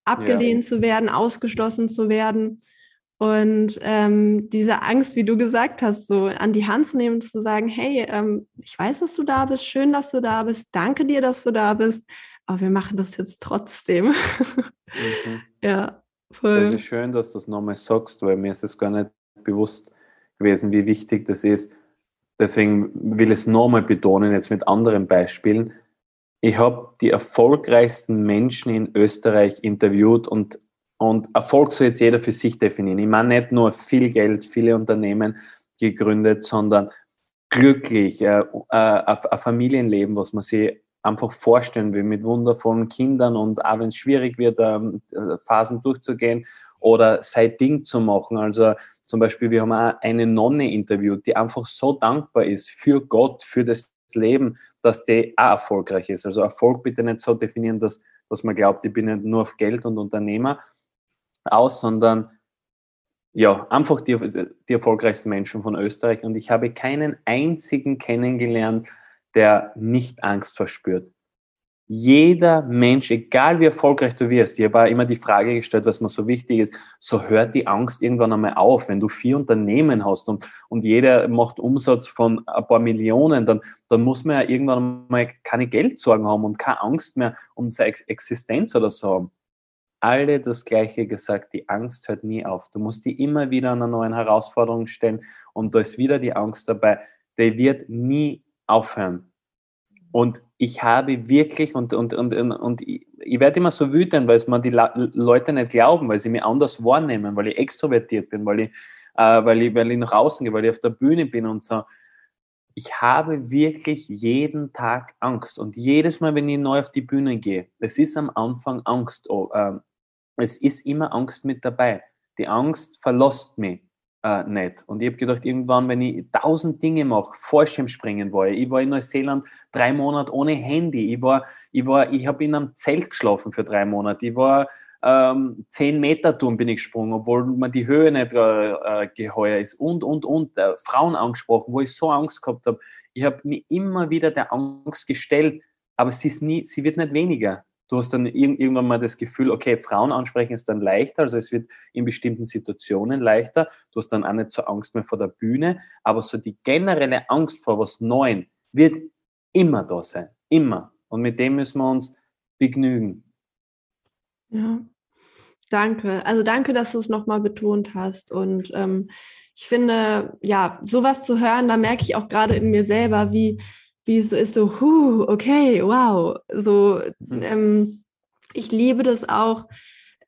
abgelehnt ja. zu werden, ausgeschlossen zu werden. Und ähm, diese Angst, wie du gesagt hast, so an die Hand zu nehmen und zu sagen, hey, ähm, ich weiß, dass du da bist, schön, dass du da bist, danke dir, dass du da bist, aber wir machen das jetzt trotzdem. Mhm. ja, voll. Das ist schön, dass du es nochmal sagst, weil mir ist es gar nicht bewusst gewesen, wie wichtig das ist. Deswegen will ich es nochmal betonen, jetzt mit anderen Beispielen. Ich habe die erfolgreichsten Menschen in Österreich interviewt und und Erfolg soll jetzt jeder für sich definieren. Ich meine nicht nur viel Geld, viele Unternehmen gegründet, sondern glücklich, äh, äh, ein Familienleben, was man sich einfach vorstellen will, mit wundervollen Kindern und auch wenn es schwierig wird, ähm, Phasen durchzugehen oder sein Ding zu machen. Also zum Beispiel, wir haben auch eine Nonne interviewt, die einfach so dankbar ist für Gott, für das Leben, dass die auch erfolgreich ist. Also Erfolg bitte nicht so definieren, dass, dass man glaubt, ich bin nicht nur auf Geld und Unternehmer aus, sondern ja, einfach die, die erfolgreichsten Menschen von Österreich. Und ich habe keinen einzigen kennengelernt, der nicht Angst verspürt. Jeder Mensch, egal wie erfolgreich du wirst, ich habe immer die Frage gestellt, was mir so wichtig ist, so hört die Angst irgendwann einmal auf. Wenn du vier Unternehmen hast und, und jeder macht Umsatz von ein paar Millionen, dann, dann muss man ja irgendwann mal keine Geldsorgen haben und keine Angst mehr um seine Existenz oder so haben alle das Gleiche gesagt, die Angst hört nie auf. Du musst die immer wieder an einer neuen Herausforderung stellen und da ist wieder die Angst dabei. Die wird nie aufhören. Und ich habe wirklich, und, und, und, und ich, ich werde immer so wütend, weil es mir die La Leute nicht glauben, weil sie mich anders wahrnehmen, weil ich extrovertiert bin, weil ich, äh, weil, ich, weil ich nach außen gehe, weil ich auf der Bühne bin und so. Ich habe wirklich jeden Tag Angst. Und jedes Mal, wenn ich neu auf die Bühne gehe, es ist am Anfang Angst, äh, es ist immer Angst mit dabei. Die Angst verlässt mich äh, nicht. Und ich habe gedacht, irgendwann, wenn ich tausend Dinge mache, Fallschirmspringen war ich, ich war in Neuseeland drei Monate ohne Handy, ich war, ich war, ich habe in einem Zelt geschlafen für drei Monate, ich war ähm, zehn Meter Turm bin ich gesprungen, obwohl man die Höhe nicht äh, äh, geheuer ist und, und, und, äh, Frauen angesprochen, wo ich so Angst gehabt habe. Ich habe mich immer wieder der Angst gestellt, aber sie, ist nie, sie wird nicht weniger du hast dann irgendwann mal das Gefühl, okay, Frauen ansprechen ist dann leichter, also es wird in bestimmten Situationen leichter. Du hast dann auch nicht so Angst mehr vor der Bühne, aber so die generelle Angst vor was Neuem wird immer da sein, immer. Und mit dem müssen wir uns begnügen. Ja, danke. Also danke, dass du es nochmal betont hast. Und ähm, ich finde, ja, sowas zu hören, da merke ich auch gerade in mir selber, wie wie es so ist, so, huh, okay, wow. So, mhm. ähm, ich liebe das auch,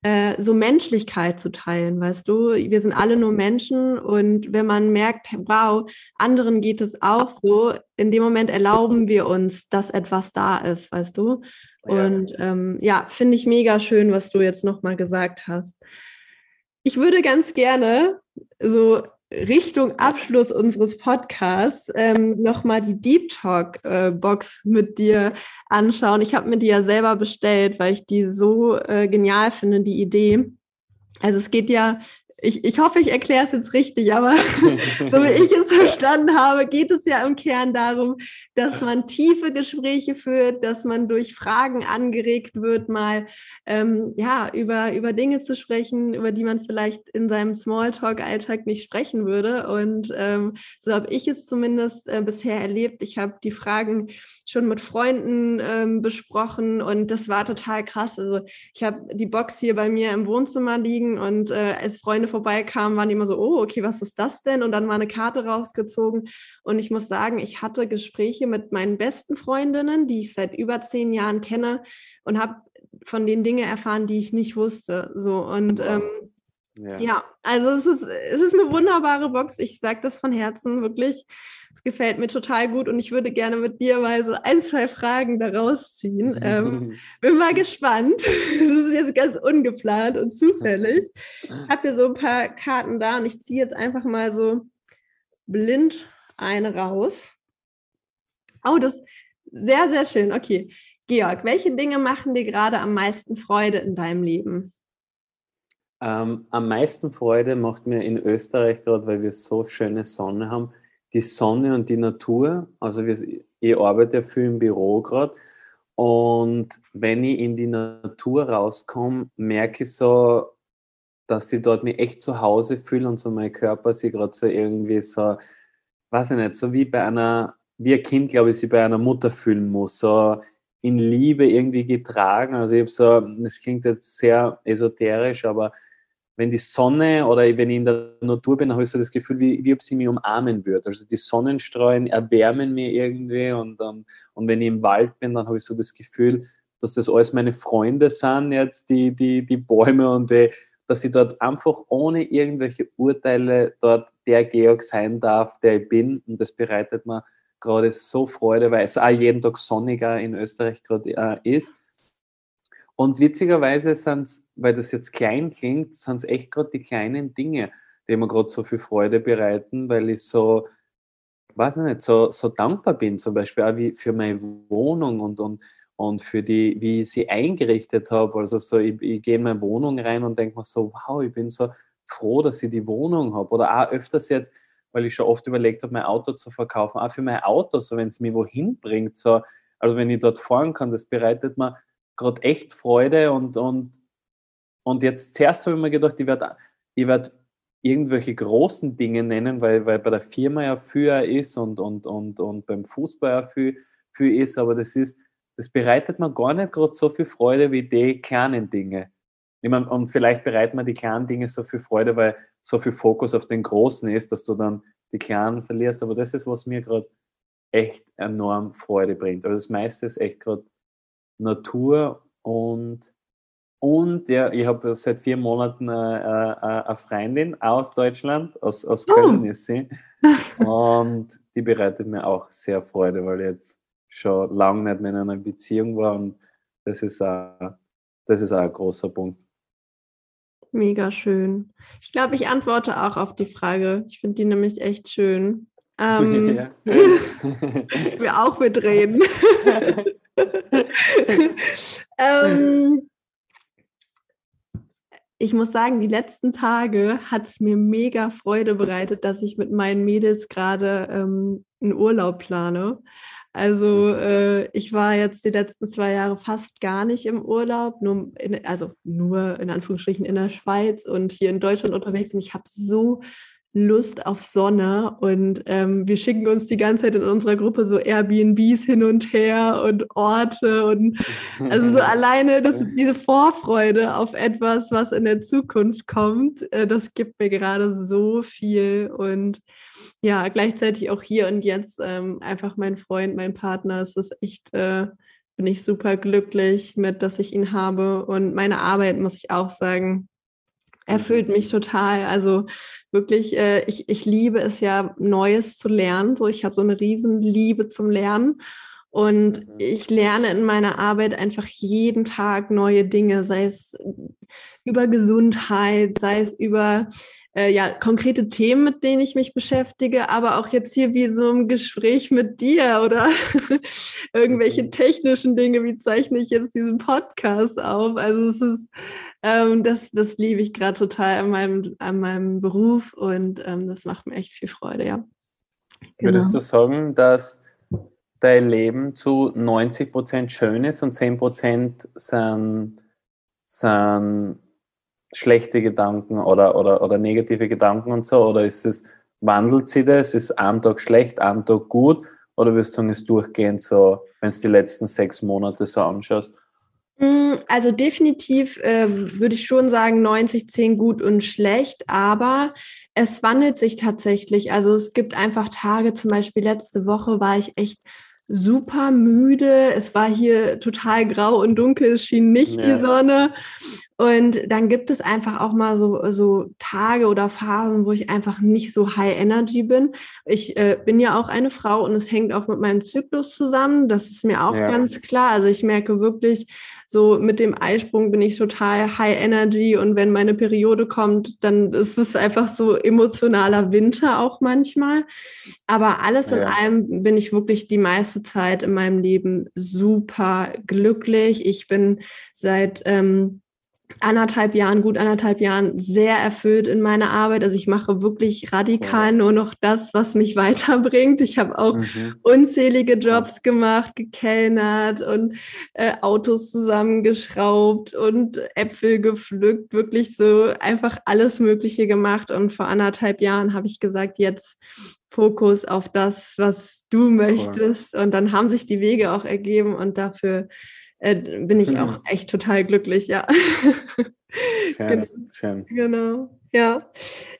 äh, so Menschlichkeit zu teilen, weißt du? Wir sind alle nur Menschen und wenn man merkt, wow, anderen geht es auch so, in dem Moment erlauben wir uns, dass etwas da ist, weißt du? Und ähm, ja, finde ich mega schön, was du jetzt nochmal gesagt hast. Ich würde ganz gerne so Richtung Abschluss unseres Podcasts ähm, nochmal die Deep Talk äh, Box mit dir anschauen. Ich habe mir die ja selber bestellt, weil ich die so äh, genial finde, die Idee. Also es geht ja ich, ich hoffe, ich erkläre es jetzt richtig, aber so wie ich es verstanden habe, geht es ja im Kern darum, dass man tiefe Gespräche führt, dass man durch Fragen angeregt wird, mal ähm, ja über, über Dinge zu sprechen, über die man vielleicht in seinem Smalltalk-Alltag nicht sprechen würde. Und ähm, so habe ich es zumindest äh, bisher erlebt. Ich habe die Fragen schon mit Freunden ähm, besprochen und das war total krass. Also ich habe die Box hier bei mir im Wohnzimmer liegen und äh, als Freunde vorbeikamen, waren die immer so, oh, okay, was ist das denn? Und dann war eine Karte rausgezogen. Und ich muss sagen, ich hatte Gespräche mit meinen besten Freundinnen, die ich seit über zehn Jahren kenne und habe von den Dingen erfahren, die ich nicht wusste. So und ähm, ja. ja. also es ist, es ist eine wunderbare Box. Ich sage das von Herzen wirklich. Es gefällt mir total gut und ich würde gerne mit dir mal so ein, zwei Fragen daraus ziehen. Ähm, bin mal gespannt. Das ist jetzt ganz ungeplant und zufällig. Ich habe hier so ein paar Karten da und ich ziehe jetzt einfach mal so blind eine raus. Oh, das ist sehr, sehr schön. Okay. Georg, welche Dinge machen dir gerade am meisten Freude in deinem Leben? Ähm, am meisten Freude macht mir in Österreich gerade, weil wir so schöne Sonne haben, die Sonne und die Natur. Also wir, ich arbeite ja viel im Büro gerade und wenn ich in die Natur rauskomme, merke ich so, dass ich dort mich echt zu Hause fühle und so mein Körper sich gerade so irgendwie so, weiß ich nicht, so wie bei einer, wie ein Kind, glaube ich, sich bei einer Mutter fühlen muss, so in Liebe irgendwie getragen. Also ich habe so, das klingt jetzt sehr esoterisch, aber wenn die Sonne oder wenn ich in der Natur bin, habe ich so das Gefühl, wie, wie ob sie mich umarmen würde. Also die Sonnenstrahlen erwärmen mich irgendwie und, um, und wenn ich im Wald bin, dann habe ich so das Gefühl, dass das alles meine Freunde sind, jetzt die, die, die Bäume und die, dass ich dort einfach ohne irgendwelche Urteile dort der Georg sein darf, der ich bin. Und das bereitet mir gerade so Freude, weil es auch jeden Tag sonniger in Österreich gerade äh, ist. Und witzigerweise sind es, weil das jetzt klein klingt, sind es echt gerade die kleinen Dinge, die mir gerade so viel Freude bereiten, weil ich so, weiß ich nicht, so, so dankbar bin, zum Beispiel auch wie für meine Wohnung und, und, und für die, wie ich sie eingerichtet habe. Also so, ich, ich gehe in meine Wohnung rein und denke mir so, wow, ich bin so froh, dass ich die Wohnung habe. Oder auch öfters jetzt, weil ich schon oft überlegt habe, mein Auto zu verkaufen, auch für mein Auto, so wenn es mich wohin bringt, so, also wenn ich dort fahren kann, das bereitet mir gerade echt Freude und, und, und jetzt zuerst habe ich mir gedacht, ich werde ich werd irgendwelche großen Dinge nennen, weil, weil bei der Firma ja viel ist und, und, und, und beim Fußball ja viel, viel ist, aber das ist, das bereitet mir gar nicht gerade so viel Freude wie die kleinen Dinge. Ich mein, und vielleicht bereiten mir die kleinen Dinge so viel Freude, weil so viel Fokus auf den Großen ist, dass du dann die kleinen verlierst. Aber das ist, was mir gerade echt enorm Freude bringt. Also das meiste ist echt gerade Natur und und ja, ich habe seit vier Monaten eine, äh, äh, eine, Freundin aus Deutschland, aus, aus Köln oh. ist sie. Und die bereitet mir auch sehr Freude, weil ich jetzt schon lange nicht mehr in einer Beziehung war. Und das ist, auch, das ist auch ein großer Punkt. Mega schön. Ich glaube, ich antworte auch auf die Frage. Ich finde die nämlich echt schön. Ähm, ja. ich will auch mitreden. ähm, ich muss sagen, die letzten Tage hat es mir mega Freude bereitet, dass ich mit meinen Mädels gerade ähm, einen Urlaub plane. Also mhm. äh, ich war jetzt die letzten zwei Jahre fast gar nicht im Urlaub, nur in, also nur in Anführungsstrichen in der Schweiz und hier in Deutschland unterwegs und ich habe so Lust auf Sonne und ähm, wir schicken uns die ganze Zeit in unserer Gruppe so Airbnbs hin und her und Orte und also so alleine das, diese Vorfreude auf etwas, was in der Zukunft kommt, äh, das gibt mir gerade so viel und ja, gleichzeitig auch hier und jetzt ähm, einfach mein Freund, mein Partner, es ist echt, äh, bin ich super glücklich mit, dass ich ihn habe und meine Arbeit, muss ich auch sagen, erfüllt mich total. Also wirklich, äh, ich, ich liebe es ja, Neues zu lernen. So, ich habe so eine Riesenliebe zum Lernen. Und mhm. ich lerne in meiner Arbeit einfach jeden Tag neue Dinge, sei es über Gesundheit, sei es über äh, ja, konkrete Themen, mit denen ich mich beschäftige, aber auch jetzt hier wie so ein Gespräch mit dir oder irgendwelche mhm. technischen Dinge, wie zeichne ich jetzt diesen Podcast auf. Also es ist ähm, das, das liebe ich gerade total an meinem, an meinem Beruf und ähm, das macht mir echt viel Freude, ja. Genau. Würdest du sagen, dass dein Leben zu 90 Prozent schön ist und 10 Prozent sind, sind schlechte Gedanken oder, oder, oder negative Gedanken und so? Oder ist es, wandelt sich das? Ist ein Tag schlecht, ein Tag gut? Oder würdest du sagen, ist durchgehend so, wenn es die letzten sechs Monate so anschaust? Mm, also definitiv äh, würde ich schon sagen 90, 10 gut und schlecht, aber es wandelt sich tatsächlich. Also es gibt einfach Tage, zum Beispiel letzte Woche war ich echt super müde. Es war hier total grau und dunkel, es schien nicht ja. die Sonne. Und dann gibt es einfach auch mal so, so Tage oder Phasen, wo ich einfach nicht so high energy bin. Ich äh, bin ja auch eine Frau und es hängt auch mit meinem Zyklus zusammen. Das ist mir auch ja. ganz klar. Also ich merke wirklich, so mit dem Eisprung bin ich total high energy und wenn meine Periode kommt, dann ist es einfach so emotionaler Winter auch manchmal. Aber alles ja. in allem bin ich wirklich die meiste Zeit in meinem Leben super glücklich. Ich bin seit ähm, anderthalb Jahren, gut anderthalb Jahren sehr erfüllt in meiner Arbeit. Also ich mache wirklich radikal nur noch das, was mich weiterbringt. Ich habe auch mhm. unzählige Jobs gemacht, gekellnert und äh, Autos zusammengeschraubt und Äpfel gepflückt, wirklich so einfach alles Mögliche gemacht. Und vor anderthalb Jahren habe ich gesagt, jetzt Fokus auf das, was du möchtest. Und dann haben sich die Wege auch ergeben und dafür äh, bin ich auch echt total glücklich, ja. Schön, genau. schön. Genau, ja.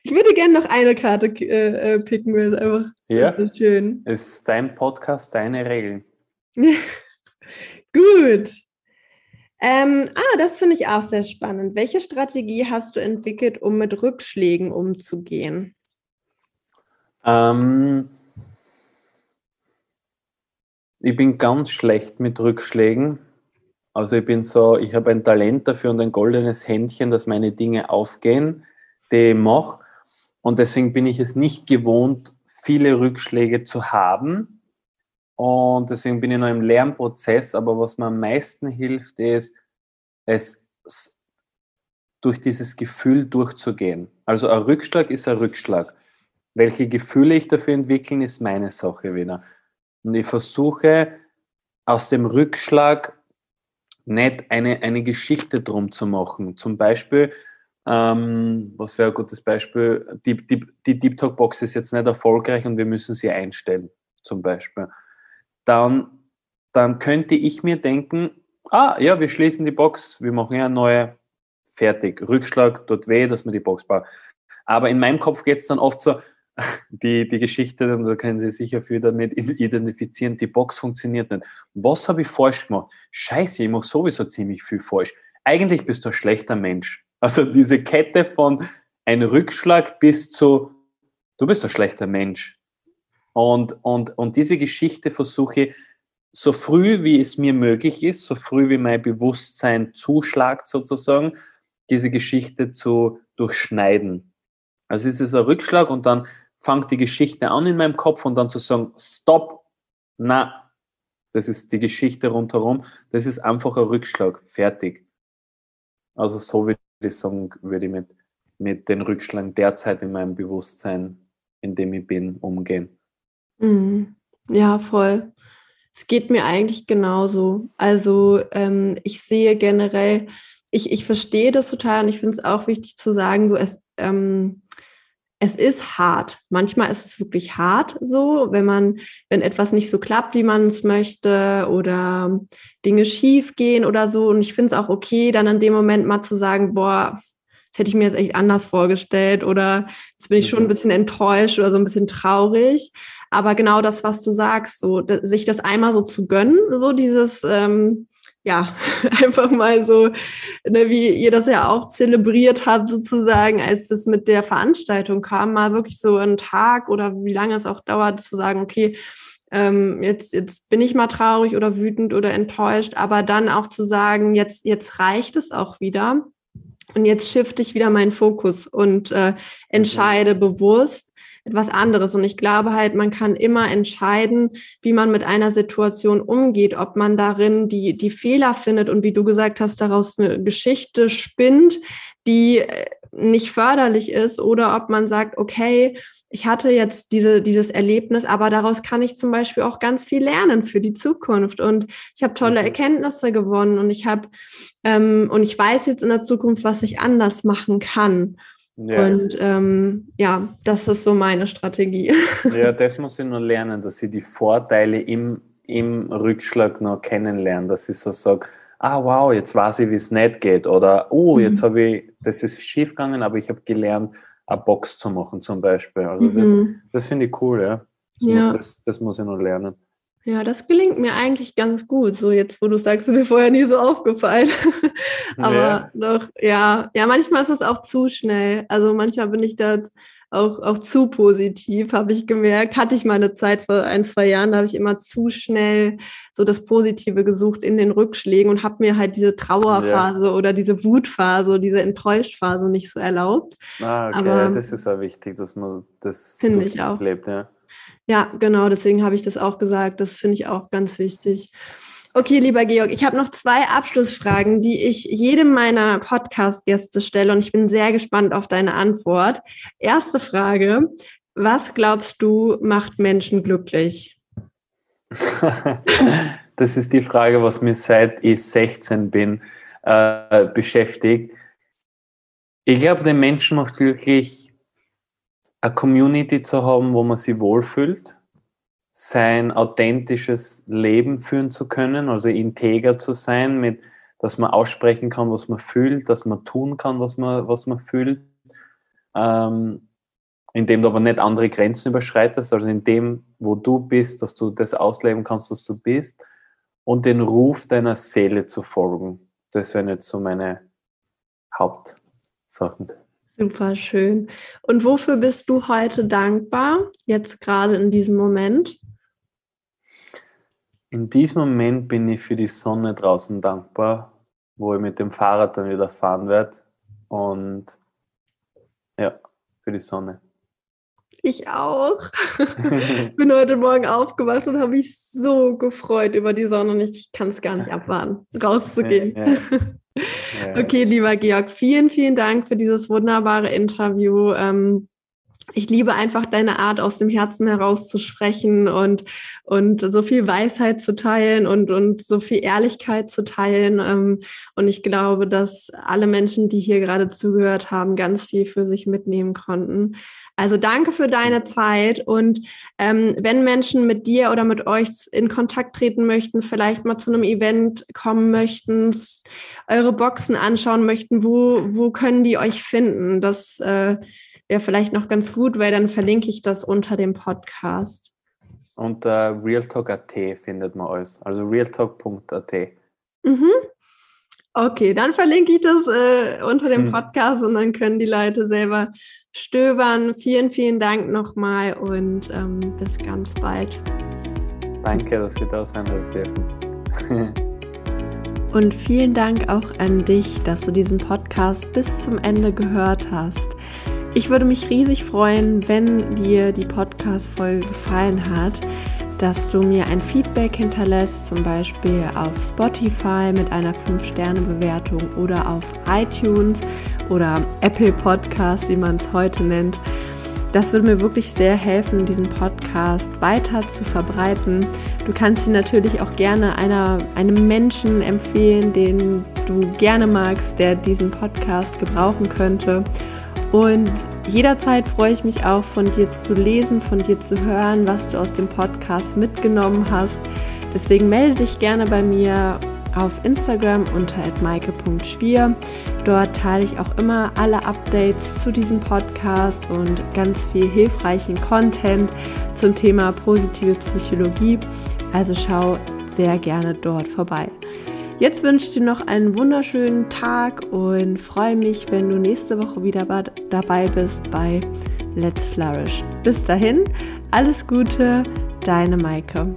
Ich würde gerne noch eine Karte äh, äh picken, weil es einfach ja. so schön. Ist dein Podcast deine Regeln? Gut. Ähm, ah, das finde ich auch sehr spannend. Welche Strategie hast du entwickelt, um mit Rückschlägen umzugehen? Ähm, ich bin ganz schlecht mit Rückschlägen. Also ich bin so, ich habe ein Talent dafür und ein goldenes Händchen, dass meine Dinge aufgehen, die ich mache. Und deswegen bin ich es nicht gewohnt, viele Rückschläge zu haben. Und deswegen bin ich noch im Lernprozess. Aber was mir am meisten hilft, ist, es durch dieses Gefühl durchzugehen. Also ein Rückschlag ist ein Rückschlag. Welche Gefühle ich dafür entwickeln, ist meine Sache wieder. Und ich versuche aus dem Rückschlag nicht eine, eine Geschichte drum zu machen. Zum Beispiel, ähm, was wäre ein gutes Beispiel? Die, die, die Deep Talk Box ist jetzt nicht erfolgreich und wir müssen sie einstellen, zum Beispiel. Dann, dann könnte ich mir denken, ah ja, wir schließen die Box, wir machen ja eine neue, fertig. Rückschlag tut weh, dass man die Box baut. Aber in meinem Kopf geht es dann oft so, die, die Geschichte, und da können Sie sicher viel damit identifizieren, die Box funktioniert nicht. Was habe ich falsch gemacht? Scheiße, ich mache sowieso ziemlich viel falsch. Eigentlich bist du ein schlechter Mensch. Also diese Kette von ein Rückschlag bis zu, du bist ein schlechter Mensch. Und, und, und diese Geschichte versuche ich so früh, wie es mir möglich ist, so früh wie mein Bewusstsein zuschlagt sozusagen, diese Geschichte zu durchschneiden. Also es ist ein Rückschlag und dann fängt die Geschichte an in meinem Kopf und dann zu sagen, stopp, na, das ist die Geschichte rundherum, das ist einfach ein Rückschlag, fertig. Also so würde ich sagen, würde ich mit, mit den Rückschlägen derzeit in meinem Bewusstsein, in dem ich bin, umgehen. Mhm. Ja, voll. Es geht mir eigentlich genauso. Also ähm, ich sehe generell, ich, ich verstehe das total und ich finde es auch wichtig zu sagen, so es, ähm, es ist hart. Manchmal ist es wirklich hart so, wenn man, wenn etwas nicht so klappt, wie man es möchte oder Dinge schief gehen oder so. Und ich finde es auch okay, dann in dem Moment mal zu sagen, boah, das hätte ich mir jetzt echt anders vorgestellt oder jetzt bin ich schon ein mhm. bisschen enttäuscht oder so ein bisschen traurig. Aber genau das, was du sagst, so sich das einmal so zu gönnen, so dieses ähm, ja, einfach mal so, ne, wie ihr das ja auch zelebriert habt, sozusagen, als das mit der Veranstaltung kam, mal wirklich so einen Tag oder wie lange es auch dauert, zu sagen, okay, ähm, jetzt, jetzt bin ich mal traurig oder wütend oder enttäuscht, aber dann auch zu sagen, jetzt, jetzt reicht es auch wieder. Und jetzt shifte ich wieder meinen Fokus und äh, entscheide mhm. bewusst, etwas anderes. Und ich glaube halt, man kann immer entscheiden, wie man mit einer Situation umgeht, ob man darin die, die Fehler findet und wie du gesagt hast, daraus eine Geschichte spinnt, die äh, nicht förderlich ist oder ob man sagt, okay, ich hatte jetzt diese, dieses Erlebnis, aber daraus kann ich zum Beispiel auch ganz viel lernen für die Zukunft. Und ich habe tolle mhm. Erkenntnisse gewonnen und ich habe ähm, und ich weiß jetzt in der Zukunft, was ich anders machen kann. Ja. Und ähm, ja, das ist so meine Strategie. Ja, das muss ich nur lernen, dass ich die Vorteile im, im Rückschlag noch kennenlerne, dass ich so sage, ah wow, jetzt weiß ich, wie es nicht geht. Oder oh, jetzt mhm. habe ich, das ist schief gegangen, aber ich habe gelernt, eine Box zu machen zum Beispiel. Also das, mhm. das finde ich cool, ja. Das, ja. Muss, das, das muss ich noch lernen. Ja, das gelingt mir eigentlich ganz gut. So jetzt, wo du sagst, mir vorher nie so aufgefallen. Aber ja. doch, ja, ja, manchmal ist es auch zu schnell. Also manchmal bin ich da auch, auch zu positiv, habe ich gemerkt. Hatte ich mal eine Zeit vor ein, zwei Jahren, da habe ich immer zu schnell so das Positive gesucht in den Rückschlägen und habe mir halt diese Trauerphase ja. oder diese Wutphase, diese Enttäuschtphase nicht so erlaubt. Ah, okay, Aber, das ist ja wichtig, dass man das finde ich auch. lebt, ja. Ja, genau, deswegen habe ich das auch gesagt. Das finde ich auch ganz wichtig. Okay, lieber Georg, ich habe noch zwei Abschlussfragen, die ich jedem meiner Podcast-Gäste stelle und ich bin sehr gespannt auf deine Antwort. Erste Frage, was glaubst du macht Menschen glücklich? das ist die Frage, was mir seit ich 16 bin äh, beschäftigt. Ich glaube, den Menschen macht glücklich, eine Community zu haben, wo man sich wohlfühlt, sein authentisches Leben führen zu können, also integer zu sein, mit, dass man aussprechen kann, was man fühlt, dass man tun kann, was man, was man fühlt, ähm, indem du aber nicht andere Grenzen überschreitest, also in dem, wo du bist, dass du das ausleben kannst, was du bist und den Ruf deiner Seele zu folgen. Das wären jetzt so meine Hauptsachen. Super schön. Und wofür bist du heute dankbar, jetzt gerade in diesem Moment? In diesem Moment bin ich für die Sonne draußen dankbar, wo ich mit dem Fahrrad dann wieder fahren werde. Und ja, für die Sonne. Ich auch. bin heute Morgen aufgewacht und habe mich so gefreut über die Sonne und ich kann es gar nicht abwarten, rauszugehen. Ja, ja. okay, lieber Georg, vielen, vielen Dank für dieses wunderbare Interview. Ähm, ich liebe einfach deine Art, aus dem Herzen heraus zu sprechen und, und so viel Weisheit zu teilen und, und so viel Ehrlichkeit zu teilen. Ähm, und ich glaube, dass alle Menschen, die hier gerade zugehört haben, ganz viel für sich mitnehmen konnten. Also danke für deine Zeit und ähm, wenn Menschen mit dir oder mit euch in Kontakt treten möchten, vielleicht mal zu einem Event kommen möchten, eure Boxen anschauen möchten, wo, wo können die euch finden? Das äh, wäre vielleicht noch ganz gut, weil dann verlinke ich das unter dem Podcast. Unter realtalk.at findet man alles, also realtalk.at. Mhm. Okay, dann verlinke ich das äh, unter dem hm. Podcast und dann können die Leute selber stöbern. Vielen, vielen Dank nochmal und ähm, bis ganz bald. Danke, dass Sie da sein dürfen. und vielen Dank auch an dich, dass du diesen Podcast bis zum Ende gehört hast. Ich würde mich riesig freuen, wenn dir die Podcast-Folge gefallen hat, dass du mir ein Feedback hinterlässt, zum Beispiel auf Spotify mit einer 5-Sterne-Bewertung oder auf iTunes oder Apple Podcast, wie man es heute nennt. Das würde mir wirklich sehr helfen, diesen Podcast weiter zu verbreiten. Du kannst ihn natürlich auch gerne einer, einem Menschen empfehlen, den du gerne magst, der diesen Podcast gebrauchen könnte. Und jederzeit freue ich mich auch, von dir zu lesen, von dir zu hören, was du aus dem Podcast mitgenommen hast. Deswegen melde dich gerne bei mir auf Instagram unter maike.schwier. Dort teile ich auch immer alle Updates zu diesem Podcast und ganz viel hilfreichen Content zum Thema positive Psychologie. Also schau sehr gerne dort vorbei. Jetzt wünsche ich dir noch einen wunderschönen Tag und freue mich, wenn du nächste Woche wieder dabei bist bei Let's Flourish. Bis dahin, alles Gute, deine Maike.